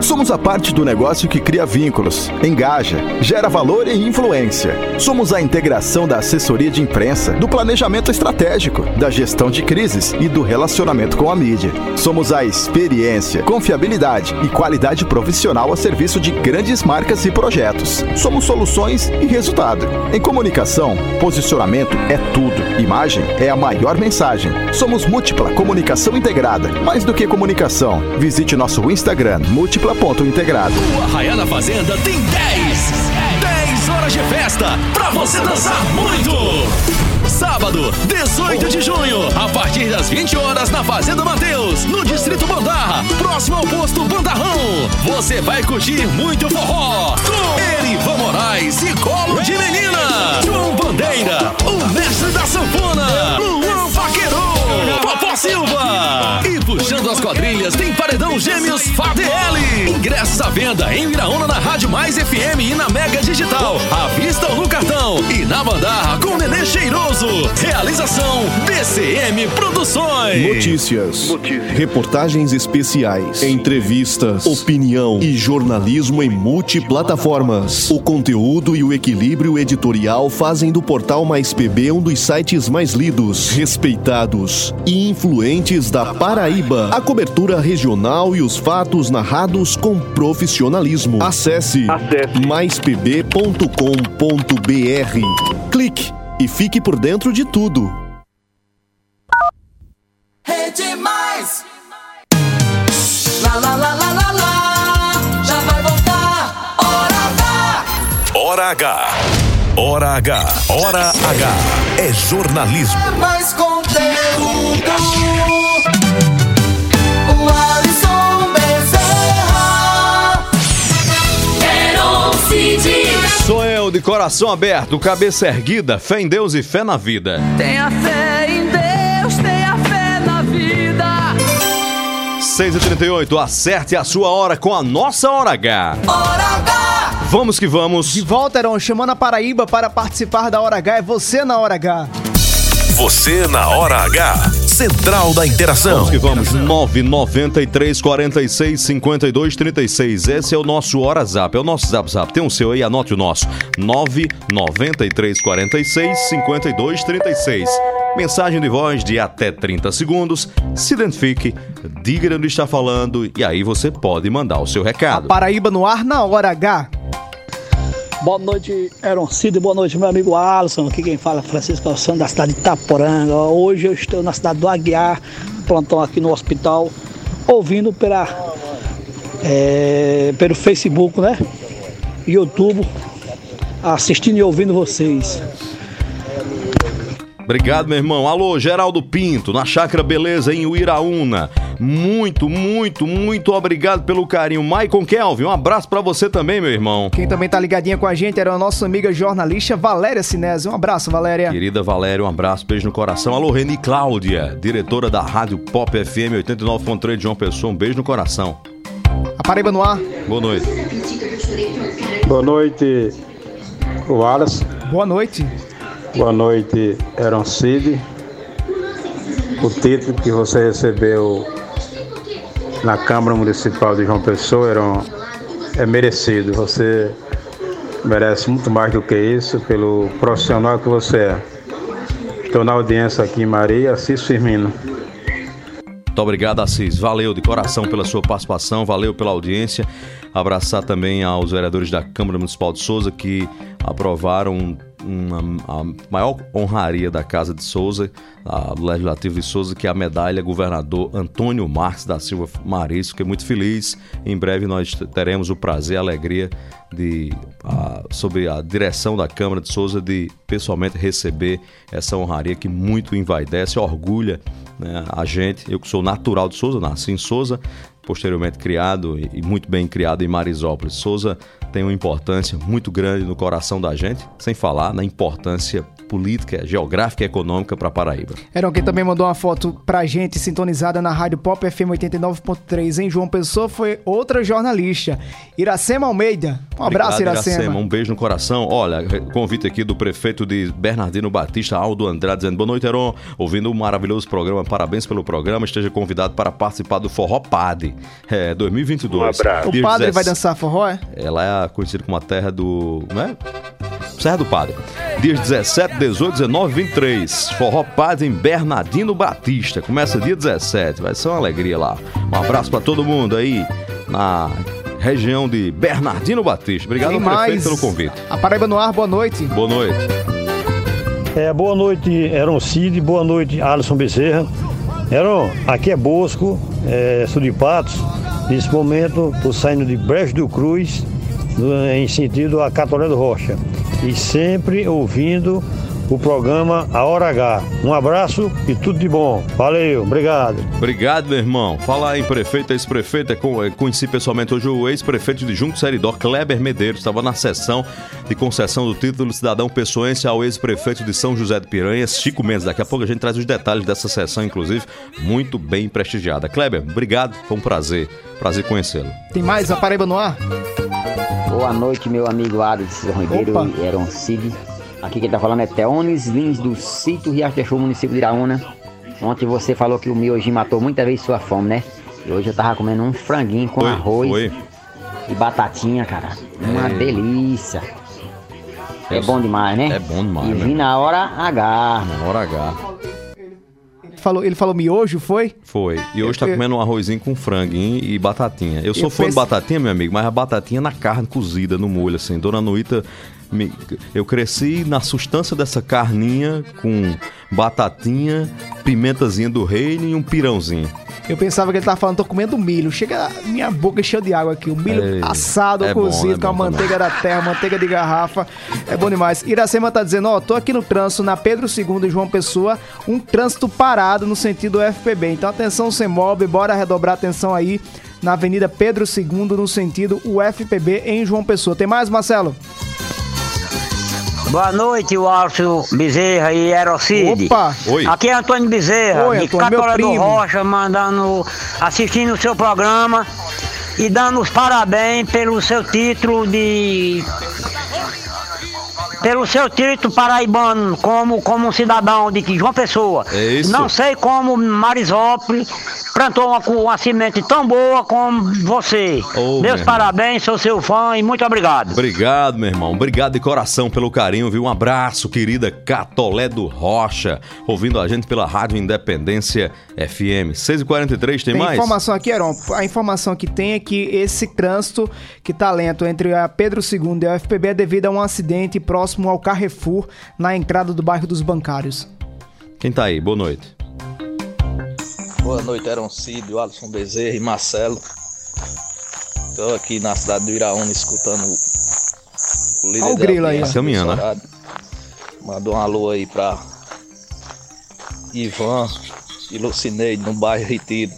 Somos a parte do negócio que cria vínculos, engaja, gera valor e influência. Somos a integração da assessoria de imprensa, do planejamento estratégico, da gestão de crises e do relacionamento com a mídia. Somos a experiência, confiabilidade e qualidade profissional a serviço de grandes marcas e projetos. Somos soluções e resultado. Em comunicação, posicionamento é tudo. Imagem é a maior mensagem. Somos múltipla comunicação integrada. Mais do que comunicação, visite nosso Instagram múltipla.integrado. O Arraiá na Fazenda tem 10. 10 horas de festa pra você dançar muito. Sábado, 18 de junho, a partir das 20 horas na Fazenda Mateus, no Distrito Bandarra, próximo ao posto Bandarrão. Você vai curtir muito forró com Erivan Moraes e Colo de Menina. João Bandeira, o mestre da sanfona. Luan Paquerô, Popó Silva. E puxando as quadrilhas tem Paredão Gêmeos FADL. Ingressos à venda em Viraúna na Rádio Mais FM e na Mega Digital. À vista ou no cartão. E na Bandarra com Nenê Cheiroso. Realização BCM Produções. Notícias, reportagens especiais, entrevistas, opinião e jornalismo em multiplataformas. O conteúdo e o equilíbrio editorial fazem do portal Mais PB um dos sites mais lidos, respeitados e influentes da Paraíba. A cobertura regional e os fatos narrados com profissionalismo. Acesse, maispb.com.br. Clique e fique por dentro de tudo. Rede Mais. Lá, lá, lá, lá, lá, lá. Já vai voltar. Hora H. Hora H. Hora H. Hora H. É jornalismo. É mais conteúdo. Sou eu de coração aberto, cabeça erguida, fé em Deus e fé na vida. Tenha fé em Deus, tenha fé na vida. 6h38, acerte a sua hora com a nossa Hora H. Hora H. Vamos que vamos. De volta, Heron, chamando a Paraíba para participar da Hora H. É você na Hora H. Você na Hora H. Central da Interação. Vamos que vamos. 993 46 52 36. Esse é o nosso Hora Zap. É o nosso Zap Zap. Tem um seu aí, anote o nosso. 993 46 52 36. Mensagem de voz de até 30 segundos. Se identifique, diga de onde está falando e aí você pode mandar o seu recado. Paraíba no ar na Hora H. Boa noite, Aaron Cid. Boa noite, meu amigo Alisson. Aqui quem fala é Francisco Alçano, da cidade de Itaporanga. Hoje eu estou na cidade do Aguiar, plantão aqui no hospital, ouvindo pela, é, pelo Facebook, né? YouTube, assistindo e ouvindo vocês. Obrigado, meu irmão. Alô, Geraldo Pinto, na Chácara Beleza, em Uiraúna. Muito, muito, muito obrigado pelo carinho. Maicon Kelvin, um abraço pra você também, meu irmão. Quem também tá ligadinha com a gente era a nossa amiga jornalista Valéria Sinésio. Um abraço, Valéria. Querida Valéria, um abraço, beijo no coração. Alô, Reni Cláudia, diretora da Rádio Pop FM 89.3 de João Pessoa, um beijo no coração. A Paraíba no ar. Boa noite. Boa noite, Wallace. Boa noite. Boa noite, Aaron Cid. O título que você recebeu na Câmara Municipal de João Pessoa Aaron, é merecido. Você merece muito mais do que isso pelo profissional que você é. Estou na audiência aqui em Maria, Assis Firmino. Muito obrigado, Assis. Valeu de coração pela sua participação, valeu pela audiência. Abraçar também aos vereadores da Câmara Municipal de Souza que aprovaram uma, a maior honraria da Casa de Souza, a, do Legislativo de Souza, que é a medalha governador Antônio Marques da Silva Maris. Fiquei muito feliz. Em breve nós teremos o prazer e a alegria de, a, sobre a direção da Câmara de Souza, de pessoalmente receber essa honraria que muito envaidece, orgulha né, a gente. Eu que sou natural de Souza, nasci em Souza, posteriormente criado e muito bem criado em Marisópolis. Souza tem uma importância muito grande no coração da gente, sem falar na importância política, geográfica e econômica para Paraíba. Eram quem também mandou uma foto pra gente sintonizada na Rádio Pop FM 89.3 em João Pessoa foi outra jornalista, Iracema Almeida. Um abraço, Obrigado, Iracema. Um beijo no coração. Olha, convite aqui do prefeito de Bernardino Batista, Aldo Andrade, dizendo boa noite, Heron. Ouvindo um maravilhoso programa, parabéns pelo programa. Esteja convidado para participar do Forró Pade, é, 2022. Um abraço. O padre 17 vai dançar forró, é? Ela é conhecida como a terra do. Né? Serra do Padre. Dias 17, 18, 19 e 23. Forró Padre em Bernardino Batista. Começa dia 17. Vai ser uma alegria lá. Um abraço para todo mundo aí na região de Bernardino Batista. Obrigado Tem prefeito mais. pelo convite. A Paraíba no ar, boa noite. Boa noite. É, boa noite, Eron Cid, boa noite, Alisson Bezerra. Eron, aqui é Bosco, é, sul de Patos. Nesse momento, estou saindo de Brejo do Cruz, no- em sentido a Catolé do Rocha. E sempre ouvindo o programa A Hora H. Um abraço e tudo de bom. Valeu, obrigado. Obrigado, meu irmão. Falar em prefeito, ex-prefeito, é com- é, conheci pessoalmente hoje o ex-prefeito de Junco Seridó, Kleber Medeiros, estava na sessão de concessão do título cidadão pessoense ao ex-prefeito de São José de Piranhas, Chico Mendes. Daqui a pouco a gente traz os detalhes dessa sessão, inclusive, muito bem prestigiada. Kleber, obrigado, foi um prazer, prazer conhecê-lo. Tem mais a Paraíba no ar? Boa noite, meu amigo Alisson Ribeiro Opa. e Aaron Cid. Aqui quem tá falando é Teones Lins, do Riacho de Show, município de Iraúna. Ontem você falou que o miojinho matou muita vez sua fome, né? E hoje eu tava comendo um franguinho com Foi, arroz foi. e batatinha, cara. Uma É. delícia. É Eu- bom demais, né? É bom demais, E né? vim na hora H. Na hora H. Ele falou, ele falou miojo, foi? Foi. E hoje tá Eu- comendo um arrozinho com franguinho e batatinha. Eu sou Eu fã de batatinha, meu amigo, mas a batatinha na carne cozida, no molho, assim. Dona Nuita, me- eu cresci na sustância dessa carninha com batatinha, pimentazinha do reino e um pirãozinho. Eu pensava que ele tava falando, tô comendo milho. Chega a minha boca cheia de água aqui. O milho Ei, assado, é bom, cozido, é com a bom manteiga da terra, manteiga de garrafa. É bom demais. Iracema tá dizendo, ó, tô aqui no trânsito, na Pedro II e João Pessoa, um trânsito parado no sentido UFPB. Então atenção, Semob, bora redobrar a atenção aí na Avenida Pedro II, no sentido UFPB em João Pessoa. Tem mais, Marcelo? Boa noite, Walter Bezerra e Erocide. Opa! Oi. Aqui é Antônio Bezerra, Oi, de Antônio, meu Catolé do. Rocha, mandando, assistindo o seu programa e dando os parabéns pelo seu título de. Pelo seu título paraibano como, como um cidadão de que João Pessoa. É isso. Não sei como Marisópolis plantou uma, uma semente tão boa como você. Ô, Meus meu parabéns, sou seu fã e muito obrigado. Obrigado, meu irmão. Obrigado de coração pelo carinho, viu? Um abraço, querida Catolé do Rocha, ouvindo a gente pela Rádio Independência FM. 6h43, tem, Tem mais? informação aqui, Heron. A informação que tem é que esse trânsito que tá lento entre a Pedro II e a UFPB é devido a um acidente próximo ao Carrefour, na entrada do bairro dos Bancários. Quem tá aí? Boa noite. Boa noite, Eron Cid, Alisson Bezerra e Marcelo. Estou aqui na cidade do Iraúna escutando o, o líder Olha o da grilo aí, ó. Caminhando, né? Mandou um alô aí pra Ivan e Lucineide no bairro Retiro.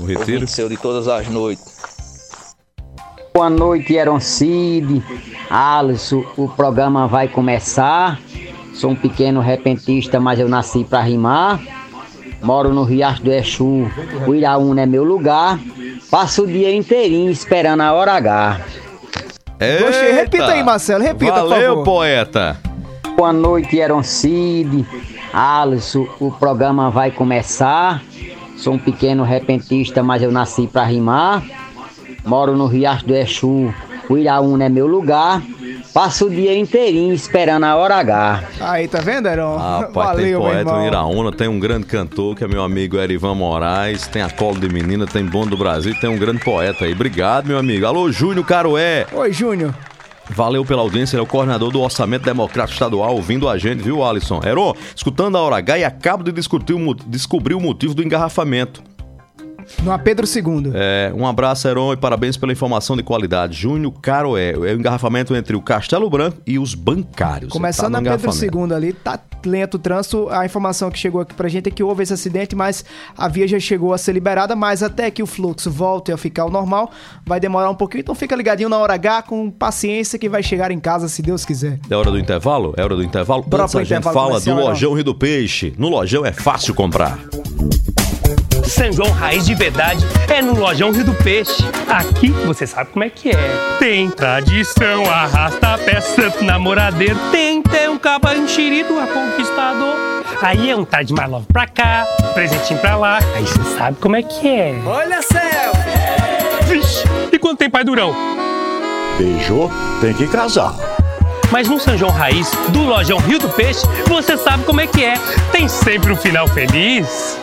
O Retiro? Ouvinte seu de todas as noites. Boa noite, Aaron Cid. Alisson, o programa vai começar. Sou um pequeno repentista, mas eu nasci para rimar. Moro no Riacho do Exu, o Iraúna é meu lugar. Passa o dia inteirinho esperando a hora H. Gostei. Repita aí, Marcelo, repita, por Valeu, favor. poeta. Boa noite, Aaron Cid, Alisson. O programa vai começar. Sou um pequeno repentista, mas eu nasci pra rimar. Moro no Riacho do Exu. O Iraúna é meu lugar. Passo o dia inteirinho esperando a hora H. Aí, tá vendo, Heron? Rapaz, Valeu, tem poeta irmão. no Iraúna, tem um grande cantor que é meu amigo Erivan Moraes, tem a Colo de Menina, tem Bom do Brasil, tem um grande poeta aí. Obrigado, meu amigo. Alô, Júnior Caroé. Oi, Júnior. Valeu pela audiência, ele é o coordenador do Orçamento Democrático Estadual, ouvindo a gente, viu, Alisson? Heron, escutando a Hora H e acabo de discutir o mo- descobrir o motivo do engarrafamento. No Pedro II. É, um abraço, Heron, e parabéns pela informação de qualidade. Júnior Caroé, é o engarrafamento entre o Castelo Branco e os bancários. Começando Tá na Pedro. II ali, tá lento o trânsito. A informação que chegou aqui pra gente é que houve esse acidente, mas a via já chegou a ser liberada, mas até que o fluxo volte a ficar ao normal, vai demorar um pouquinho. Então fica ligadinho na hora H, com paciência, que vai chegar em casa, se Deus quiser. É hora do intervalo? É hora do intervalo? Bora Antes a gente fala do. Lojão Rio do Peixe. No Lojão é fácil comprar. São João Raiz de verdade é no Lojão Rio do Peixe. Aqui você sabe como é que é. Tem tradição, arrasta a peça, namoradeiro. Tem até um caba enxerido a conquistador. Aí é um tá de mais love pra cá, presentinho pra lá. Aí você sabe como é que é. Olha céu! Vixe, e quando tem pai durão? Beijou, tem que casar. Mas no São João Raiz, do Lojão Rio do Peixe, você sabe como é que é. Tem sempre um final feliz.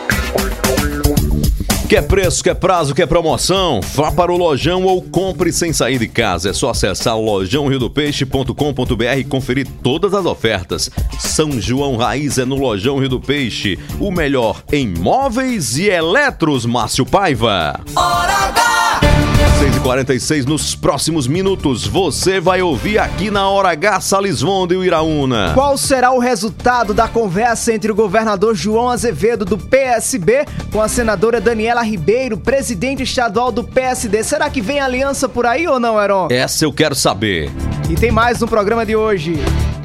Quer preço, quer prazo, quer promoção? Vá para o Lojão ou compre sem sair de casa. É só acessar lojãoriodopeixe.com.br e conferir todas as ofertas. São João Raiz é no Lojão Rio do Peixe. O melhor em móveis e eletros, Márcio Paiva. Hora H! 6h46 nos próximos minutos. Você vai ouvir aqui na Hora H Salisvonde e o Iraúna. Qual será o resultado da conversa entre o governador João Azevedo, do PSB, com a senadora Daniela Ribeiro, presidente estadual do PSD? Será que vem aliança por aí ou não, Heron? Essa eu quero saber. E tem mais no programa de hoje.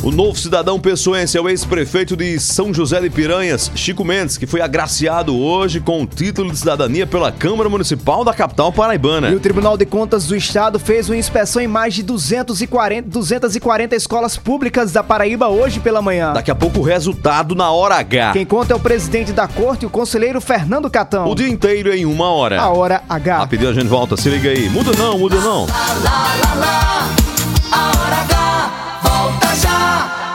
O novo cidadão pessoense é o ex-prefeito de São José de Piranhas, Chico Mendes, que foi agraciado hoje com o título de cidadania pela Câmara Municipal da capital paraibana. E o Tribunal de Contas do Estado fez uma inspeção em mais de 240, 240 escolas públicas da Paraíba hoje pela manhã. Daqui a pouco o resultado na hora H. Quem conta é o presidente da corte, o conselheiro Fernando Catão. O dia inteiro em uma hora. A hora H. Rapidinho a gente volta, se liga aí. Muda não, muda não. A hora H já!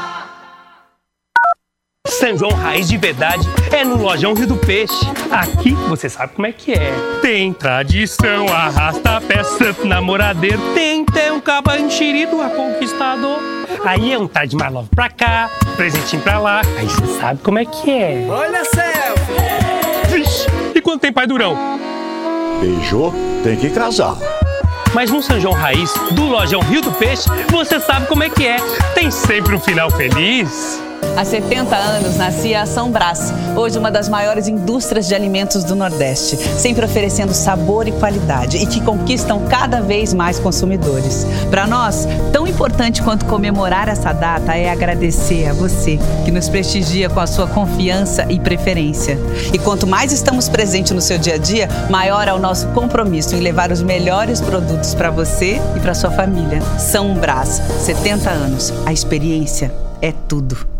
São João Raiz de verdade é no Lojão Rio do Peixe. Aqui você sabe como é que é. Tem tradição, arrasta a peça, namoradeiro. Tem até um caba enxerido a conquistador. Aí é um tá de mais love pra cá, presentinho pra lá. Aí você sabe como é que é. Olha céu! Vixe, e quando tem pai durão? Beijou, tem que casar. Mas no São João Raiz, do Lojão Rio do Peixe, você sabe como é que é. Tem sempre um final feliz. Há 70 anos nascia a São Brás, hoje uma das maiores indústrias de alimentos do Nordeste, sempre oferecendo sabor e qualidade e que conquistam cada vez mais consumidores. Para nós, tão importante quanto comemorar essa data é agradecer a você que nos prestigia com a sua confiança e preferência. E quanto mais estamos presentes no seu dia a dia, maior é o nosso compromisso em levar os melhores produtos para você e para sua família. São Brás, 70 anos. A experiência é tudo.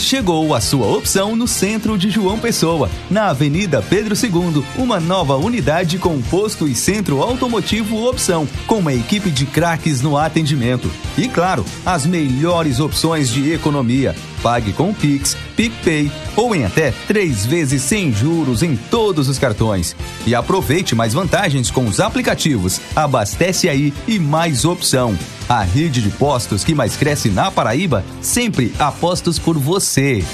Chegou a sua opção no centro de João Pessoa, na Avenida Pedro II, uma nova unidade com posto e centro automotivo opção, com uma equipe de craques no atendimento. E claro, as melhores opções de economia. Pague com Pix, PicPay ou em até três vezes sem juros em todos os cartões. E aproveite mais vantagens com os aplicativos. Abastece aí e mais opção. A rede de postos que mais cresce na Paraíba, sempre apostos por você.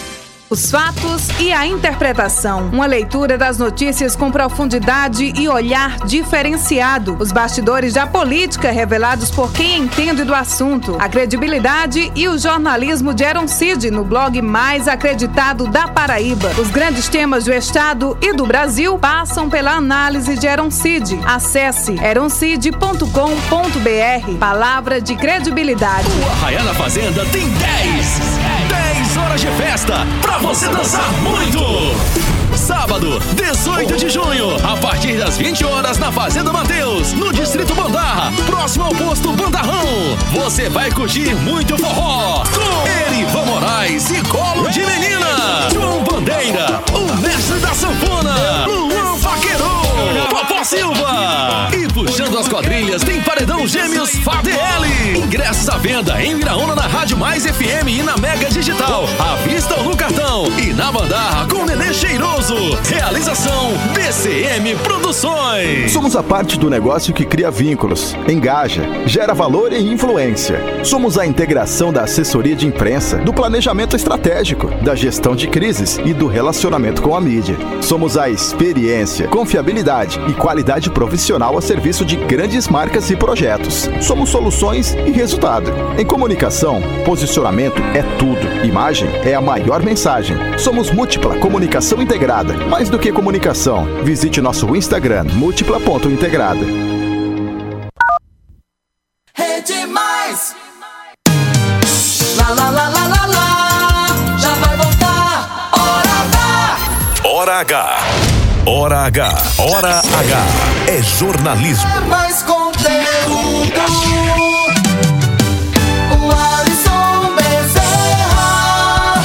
Os fatos e a interpretação. Uma leitura das notícias com profundidade e olhar diferenciado. Os bastidores da política revelados por quem entende do assunto. A credibilidade e o jornalismo de Aaron Cid no blog mais acreditado da Paraíba. Os grandes temas do Estado e do Brasil passam pela análise de Aaron Cid. Acesse aroncid.com.br. Palavra de credibilidade. Arraiá na Fazenda tem 10. 10 horas de festa pra você dançar muito. Sábado, 18 de junho, a partir das às 20 horas na Fazenda Mateus, no Distrito Bandarra, próximo ao posto Bandarrão. Você vai curtir muito forró com Erivan Moraes e Colo de Menina. João Bandeira, o mestre da sanfona. Luan Vaqueiro, Popó Silva. Puxando as quadrilhas tem Paredão Gêmeos FADL. Ingressos à venda em Viraúna na Rádio Mais FM e na Mega Digital. À vista ou no cartão. E na Bandarra com Nenê Cheiroso. Realização BCM Produções. Somos a parte do negócio que cria vínculos, engaja, gera valor e influência. Somos a integração da assessoria de imprensa, do planejamento estratégico, da gestão de crises e do relacionamento com a mídia. Somos a experiência, confiabilidade e qualidade profissional a serviço de grandes marcas e projetos. Somos soluções e resultado. Em comunicação, posicionamento é tudo. Imagem é a maior mensagem. Somos Múltipla Comunicação Integrada. Mais do que comunicação, visite nosso Instagram múltipla.integrada. Rede Mais. Lá, lá, lá, lá, lá, lá. Já vai voltar. Hora H. Hora H. Hora H. Hora H. É jornalismo. É mais conteúdo. O Alisson Bezerra.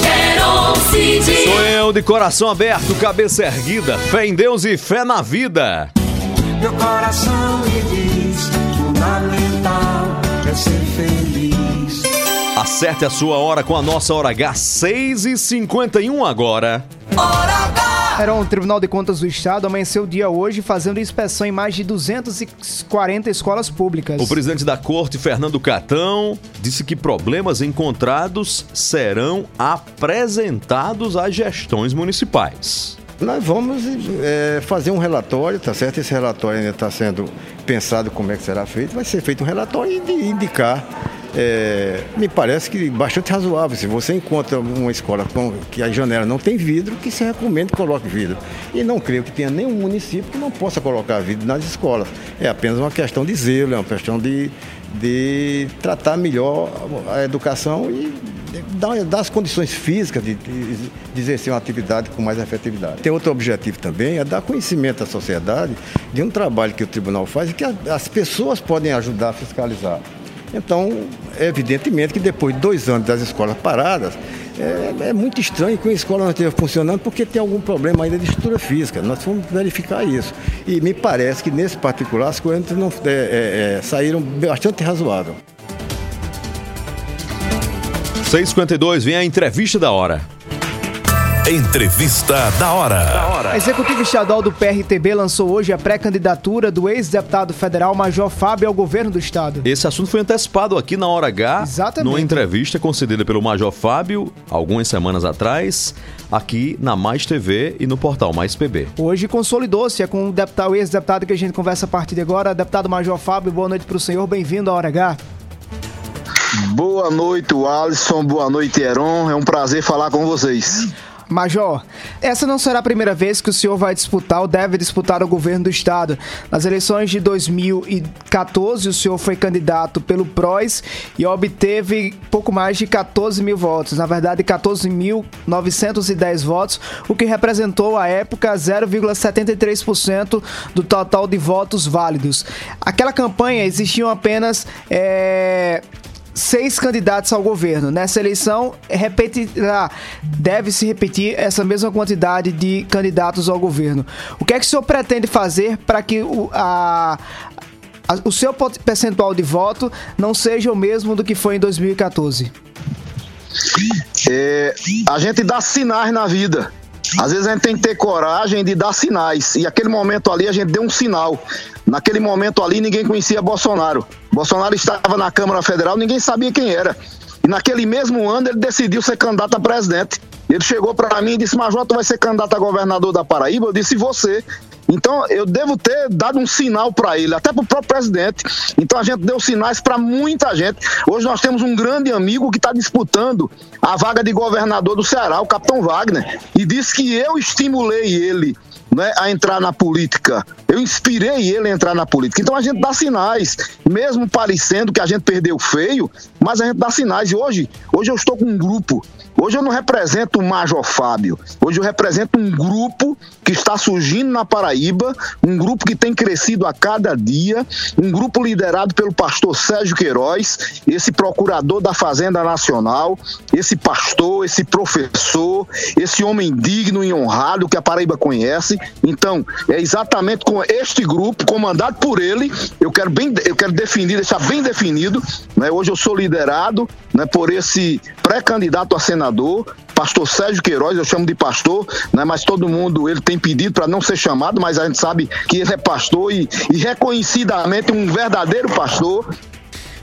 Quero Cid. Sou eu de coração aberto, cabeça erguida, fé em Deus e fé na vida. Meu coração me diz: fundamental é ser feliz. Acerte a sua hora com a nossa hora H, 6 e 51 agora. Era o Tribunal de Contas do Estado amanheceu o dia hoje fazendo inspeção em mais de 240 escolas públicas. O presidente da corte, Fernando Catão, disse que problemas encontrados serão apresentados às gestões municipais. Nós vamos é, fazer um relatório, tá certo? Esse relatório ainda está sendo pensado como é que será feito. Vai ser feito um relatório e indicar. É, me parece que bastante razoável. Se você encontra uma escola com, que a janela não tem vidro, que se recomenda que coloque vidro. E não creio que tenha nenhum município que não possa colocar vidro nas escolas. É apenas uma questão de zelo, é uma questão de, de tratar melhor a educação e dar, dar as condições físicas de, de, de exercer uma atividade com mais efetividade. Tem outro objetivo também, é dar conhecimento à sociedade de um trabalho que o tribunal faz e que as pessoas podem ajudar a fiscalizar. Então, evidentemente que depois de dois anos das escolas paradas, é, é muito estranho que uma escola não esteja funcionando porque tem algum problema ainda de estrutura física. Nós fomos verificar isso. E me parece que nesse particular as coisas não, é, é, é, saíram bastante razoáveis. 652 vem a entrevista da hora. Entrevista da hora. A Executiva Estadual do PRTB lançou hoje a pré-candidatura do ex-deputado federal Major Fábio ao governo do estado. Esse assunto foi antecipado aqui na Hora H, Exatamente. numa entrevista concedida pelo Major Fábio, algumas semanas atrás, aqui na Mais TV e no portal Mais PB. Hoje consolidou-se é com o deputado, o ex-deputado que a gente conversa a partir de agora, deputado Major Fábio. Boa noite para o senhor, bem-vindo à Hora H. Boa noite, Alisson. Boa noite, Heron. É um prazer falar com vocês. Major, essa não será a primeira vez que o senhor vai disputar ou deve disputar o governo do estado. Nas eleições de 2014, o senhor foi candidato pelo PROS e obteve pouco mais de 14 mil votos. Na verdade, 14.910 votos, o que representou, à época, 0,73% do total de votos válidos. Aquela campanha existiam apenas. eh, seis candidatos ao governo. Nessa eleição, repetirá, deve-se repetir essa mesma quantidade de candidatos ao governo. O que é que o senhor pretende fazer para que o, a, a- o seu percentual de voto não seja o mesmo do que foi em 2014? É, a gente dá sinais na vida. Às vezes a gente tem que ter coragem de dar sinais. E aquele momento ali a gente deu um sinal. Naquele momento ali ninguém conhecia Bolsonaro. Bolsonaro estava na Câmara Federal, ninguém sabia quem era. E naquele mesmo ano ele decidiu ser candidato a presidente. Ele chegou para mim e disse: Major, tu vai ser candidato a governador da Paraíba? Eu disse: "E você. Então eu devo ter dado um sinal para ele, até para o próprio presidente. Então a gente deu sinais para muita gente. Hoje nós temos um grande amigo que está disputando a vaga de governador do Ceará, o Capitão Wagner, e disse que eu estimulei ele né, a entrar na política. Eu inspirei ele a entrar na política. Então a gente dá sinais, mesmo parecendo que a gente perdeu feio, mas a gente dá sinais. E hoje, hoje eu estou com um grupo. Hoje eu não represento o Major Fábio. Hoje eu represento um grupo que está surgindo na Paraíba, um grupo que tem crescido a cada dia, um grupo liderado pelo pastor Sérgio Queiroz, esse procurador da Fazenda Nacional, esse pastor, esse professor, esse homem digno e honrado que a Paraíba conhece. Então, é exatamente com este grupo, comandado por ele, eu quero bem, eu quero definir, deixar bem definido. Né? Hoje eu sou liderado né, por esse pré-candidato a senador, pastor Sérgio Queiroz, eu chamo de pastor, né, mas todo mundo ele tem pedido para não ser chamado, mas a gente sabe que ele é pastor e, e reconhecidamente um verdadeiro pastor.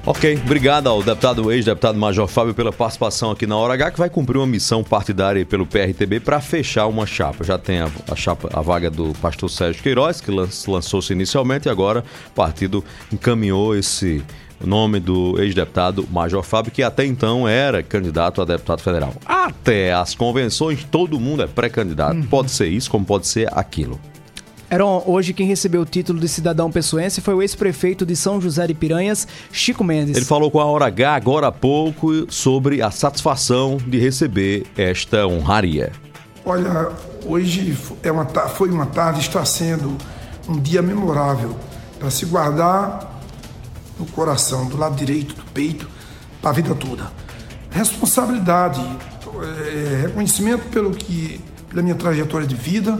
Ok, obrigado ao deputado, ex-deputado Major Fábio pela participação aqui na Hora H, que vai cumprir uma missão partidária pelo PRTB para fechar uma chapa. Já tem a, a chapa, a vaga do pastor Sérgio Queiroz, que lan- lançou-se inicialmente, e agora o partido encaminhou esse nome do ex-deputado Major Fábio, que até então era candidato a deputado federal. Até as convenções, todo mundo é pré-candidato. Pode ser isso, como pode ser aquilo. Hoje quem recebeu o título de cidadão pessoense foi o ex-prefeito de São José de Piranhas, Chico Mendes. Ele falou com a Hora H agora há pouco sobre a satisfação de receber esta honraria. Olha, hoje é uma, foi uma tarde, está sendo um dia memorável para se guardar no coração, do lado direito do peito, para a vida toda. Responsabilidade, eh, reconhecimento pelo que, pela minha trajetória de vida,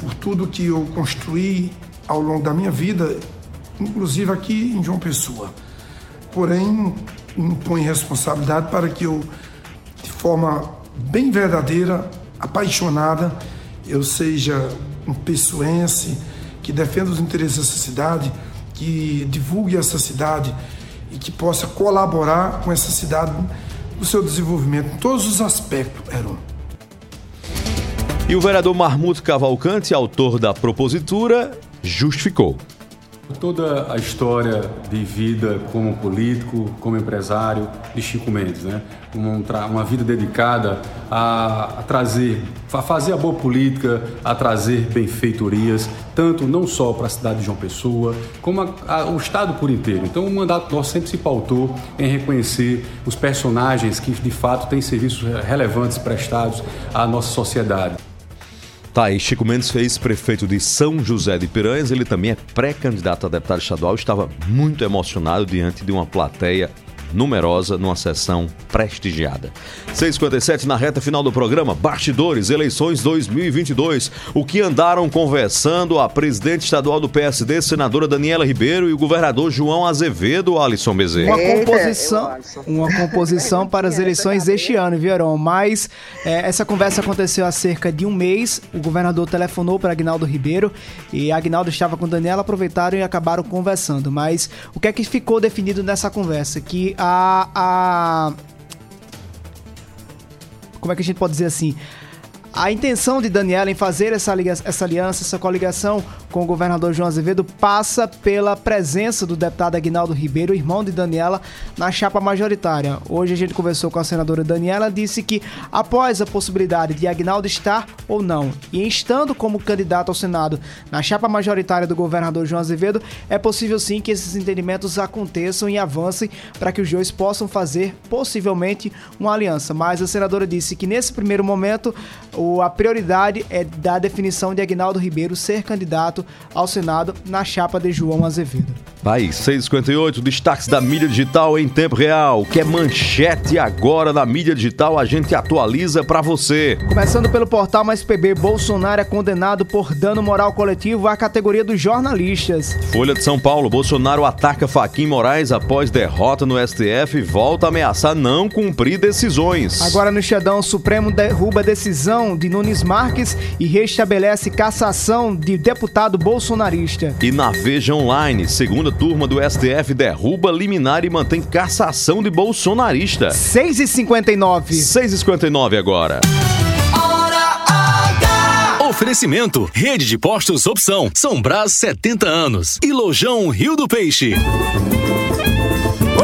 por tudo que eu construí ao longo da minha vida, inclusive aqui em João Pessoa. Porém, impõe responsabilidade para que eu, de forma bem verdadeira, apaixonada, eu seja um pessoense que defenda os interesses dessa cidade, que divulgue essa cidade e que possa colaborar com essa cidade no seu desenvolvimento, em todos os aspectos, Heron. E o vereador Marmuto Cavalcante, autor da propositura, justificou. Toda a história de vida como político, como empresário de Chico Mendes, né? Um tra- uma vida dedicada a, a trazer, a fazer a boa política, a trazer benfeitorias, tanto não só para a cidade de João Pessoa, como a- a- o estado por inteiro. Então, o mandato nosso sempre se pautou em reconhecer os personagens que de fato têm serviços relevantes prestados à nossa sociedade. Tá aí, Chico Mendes fez prefeito de São José de Piranhas. Ele também é pré-candidato a deputado estadual. Estava muito emocionado diante de uma plateia numerosa numa sessão prestigiada. 6h57 na reta final do programa, Bastidores, eleições 2022. O que andaram conversando a presidente estadual do PSD, senadora Daniela Ribeiro, e o governador João Azevedo, Alisson Bezerra. Uma composição, uma composição para as eleições deste ano, viu, Heron? Mas é, essa conversa aconteceu há cerca de um mês. O governador telefonou para Agnaldo Ribeiro e Agnaldo estava com Daniela, aproveitaram e acabaram conversando. Mas o que é que ficou definido nessa conversa? Que a. a como é que a gente pode dizer assim? A intenção de Daniela em fazer essa, essa aliança, essa coligação com o governador João Azevedo passa pela presença do deputado Aguinaldo Ribeiro, irmão de Daniela, na chapa majoritária. Hoje a gente conversou com a senadora Daniela, disse que após a possibilidade de Aguinaldo estar ou não, e estando como candidato ao Senado na chapa majoritária do governador João Azevedo, é possível sim que esses entendimentos aconteçam e avancem para que os dois possam fazer possivelmente uma aliança. Mas a senadora disse que nesse primeiro momento o- a prioridade é da definição de Aguinaldo Ribeiro ser candidato ao Senado na chapa de João Azevedo. Vai, 658, destaques da mídia digital em tempo real, que é manchete agora na mídia digital, a gente atualiza pra você. Começando pelo portal Mais PB, Bolsonaro é condenado por dano moral coletivo à categoria dos jornalistas. Folha de São Paulo, Bolsonaro ataca Faquim Moraes após derrota no STF e volta a ameaçar não cumprir decisões. Agora no Estadão, o Supremo derruba a de Nunes Marques e restabelece cassação de deputado bolsonarista. E na Veja Online, segunda turma do STF derruba liminar e mantém cassação de bolsonarista. 6h59. 6h59 agora. Oferecimento: Rede de Postos Opção, São Brás 70 anos e Lojão Rio do Peixe.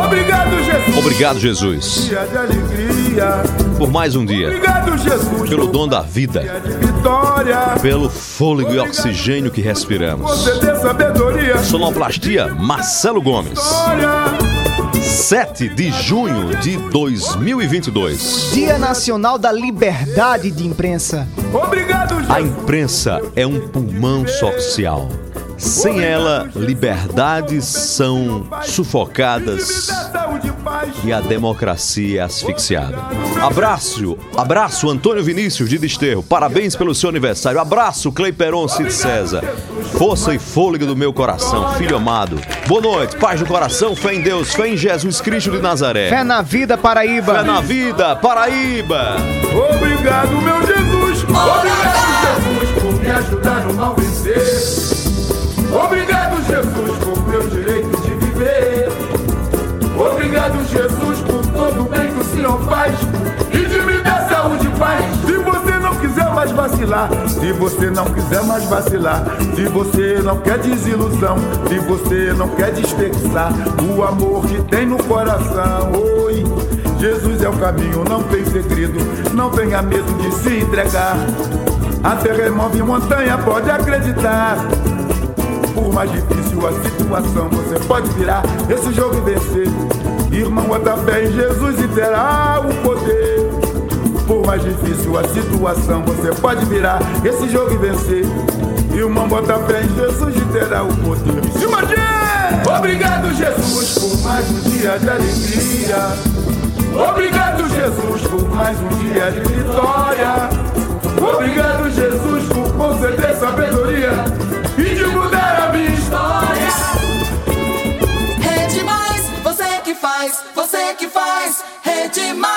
Obrigado, Jesus. Obrigado, Jesus. Dia de alegria. alegria. Por mais um dia. Obrigado, Jesus, Pelo dom da vida. vitória. Pelo fôlego e oxigênio que respiramos. Você tem sabedoria. Sonoplastia Marcelo Gomes. 7 de junho de 2022. Dia Nacional da Liberdade de Imprensa. Obrigado, A imprensa é um pulmão social. Sem ela, liberdades são sufocadas e a democracia é asfixiada. Abraço, abraço Antônio Vinícius de Desterro. Parabéns pelo seu aniversário. Abraço Cleiperon Cid César. Força e fôlego do meu coração, filho amado. Boa noite, paz do coração, fé em Deus, fé em Jesus Cristo de Nazaré. Fé na vida, Paraíba. Fé na vida, Paraíba. Obrigado, meu Jesus. Obrigado, Jesus, por me ajudar no mal vencer. Obrigado, Jesus, por meu direito de viver. Obrigado, Jesus, por todo o bem que o Senhor faz e de me dar saúde e paz. Se você não quiser mais vacilar, se você não quiser mais vacilar, se você não quer desilusão, se você não quer desperdiçar o amor que tem no coração, oi. Jesus é o caminho, não tem segredo, não tenha medo de se entregar. A terra remove montanha, pode acreditar. Por mais difícil a situação, você pode virar esse jogo e vencer. Irmão, bota fé em Jesus e terá o poder. Por mais difícil a situação, você pode virar esse jogo e vencer. Irmão, bota fé em Jesus e terá o poder. Imagine! Obrigado, Jesus, por mais um dia de alegria. Obrigado, Jesus, por mais um dia de vitória. Obrigado, Jesus, e de mudar a minha história. É demais, você que faz, você que faz, é demais.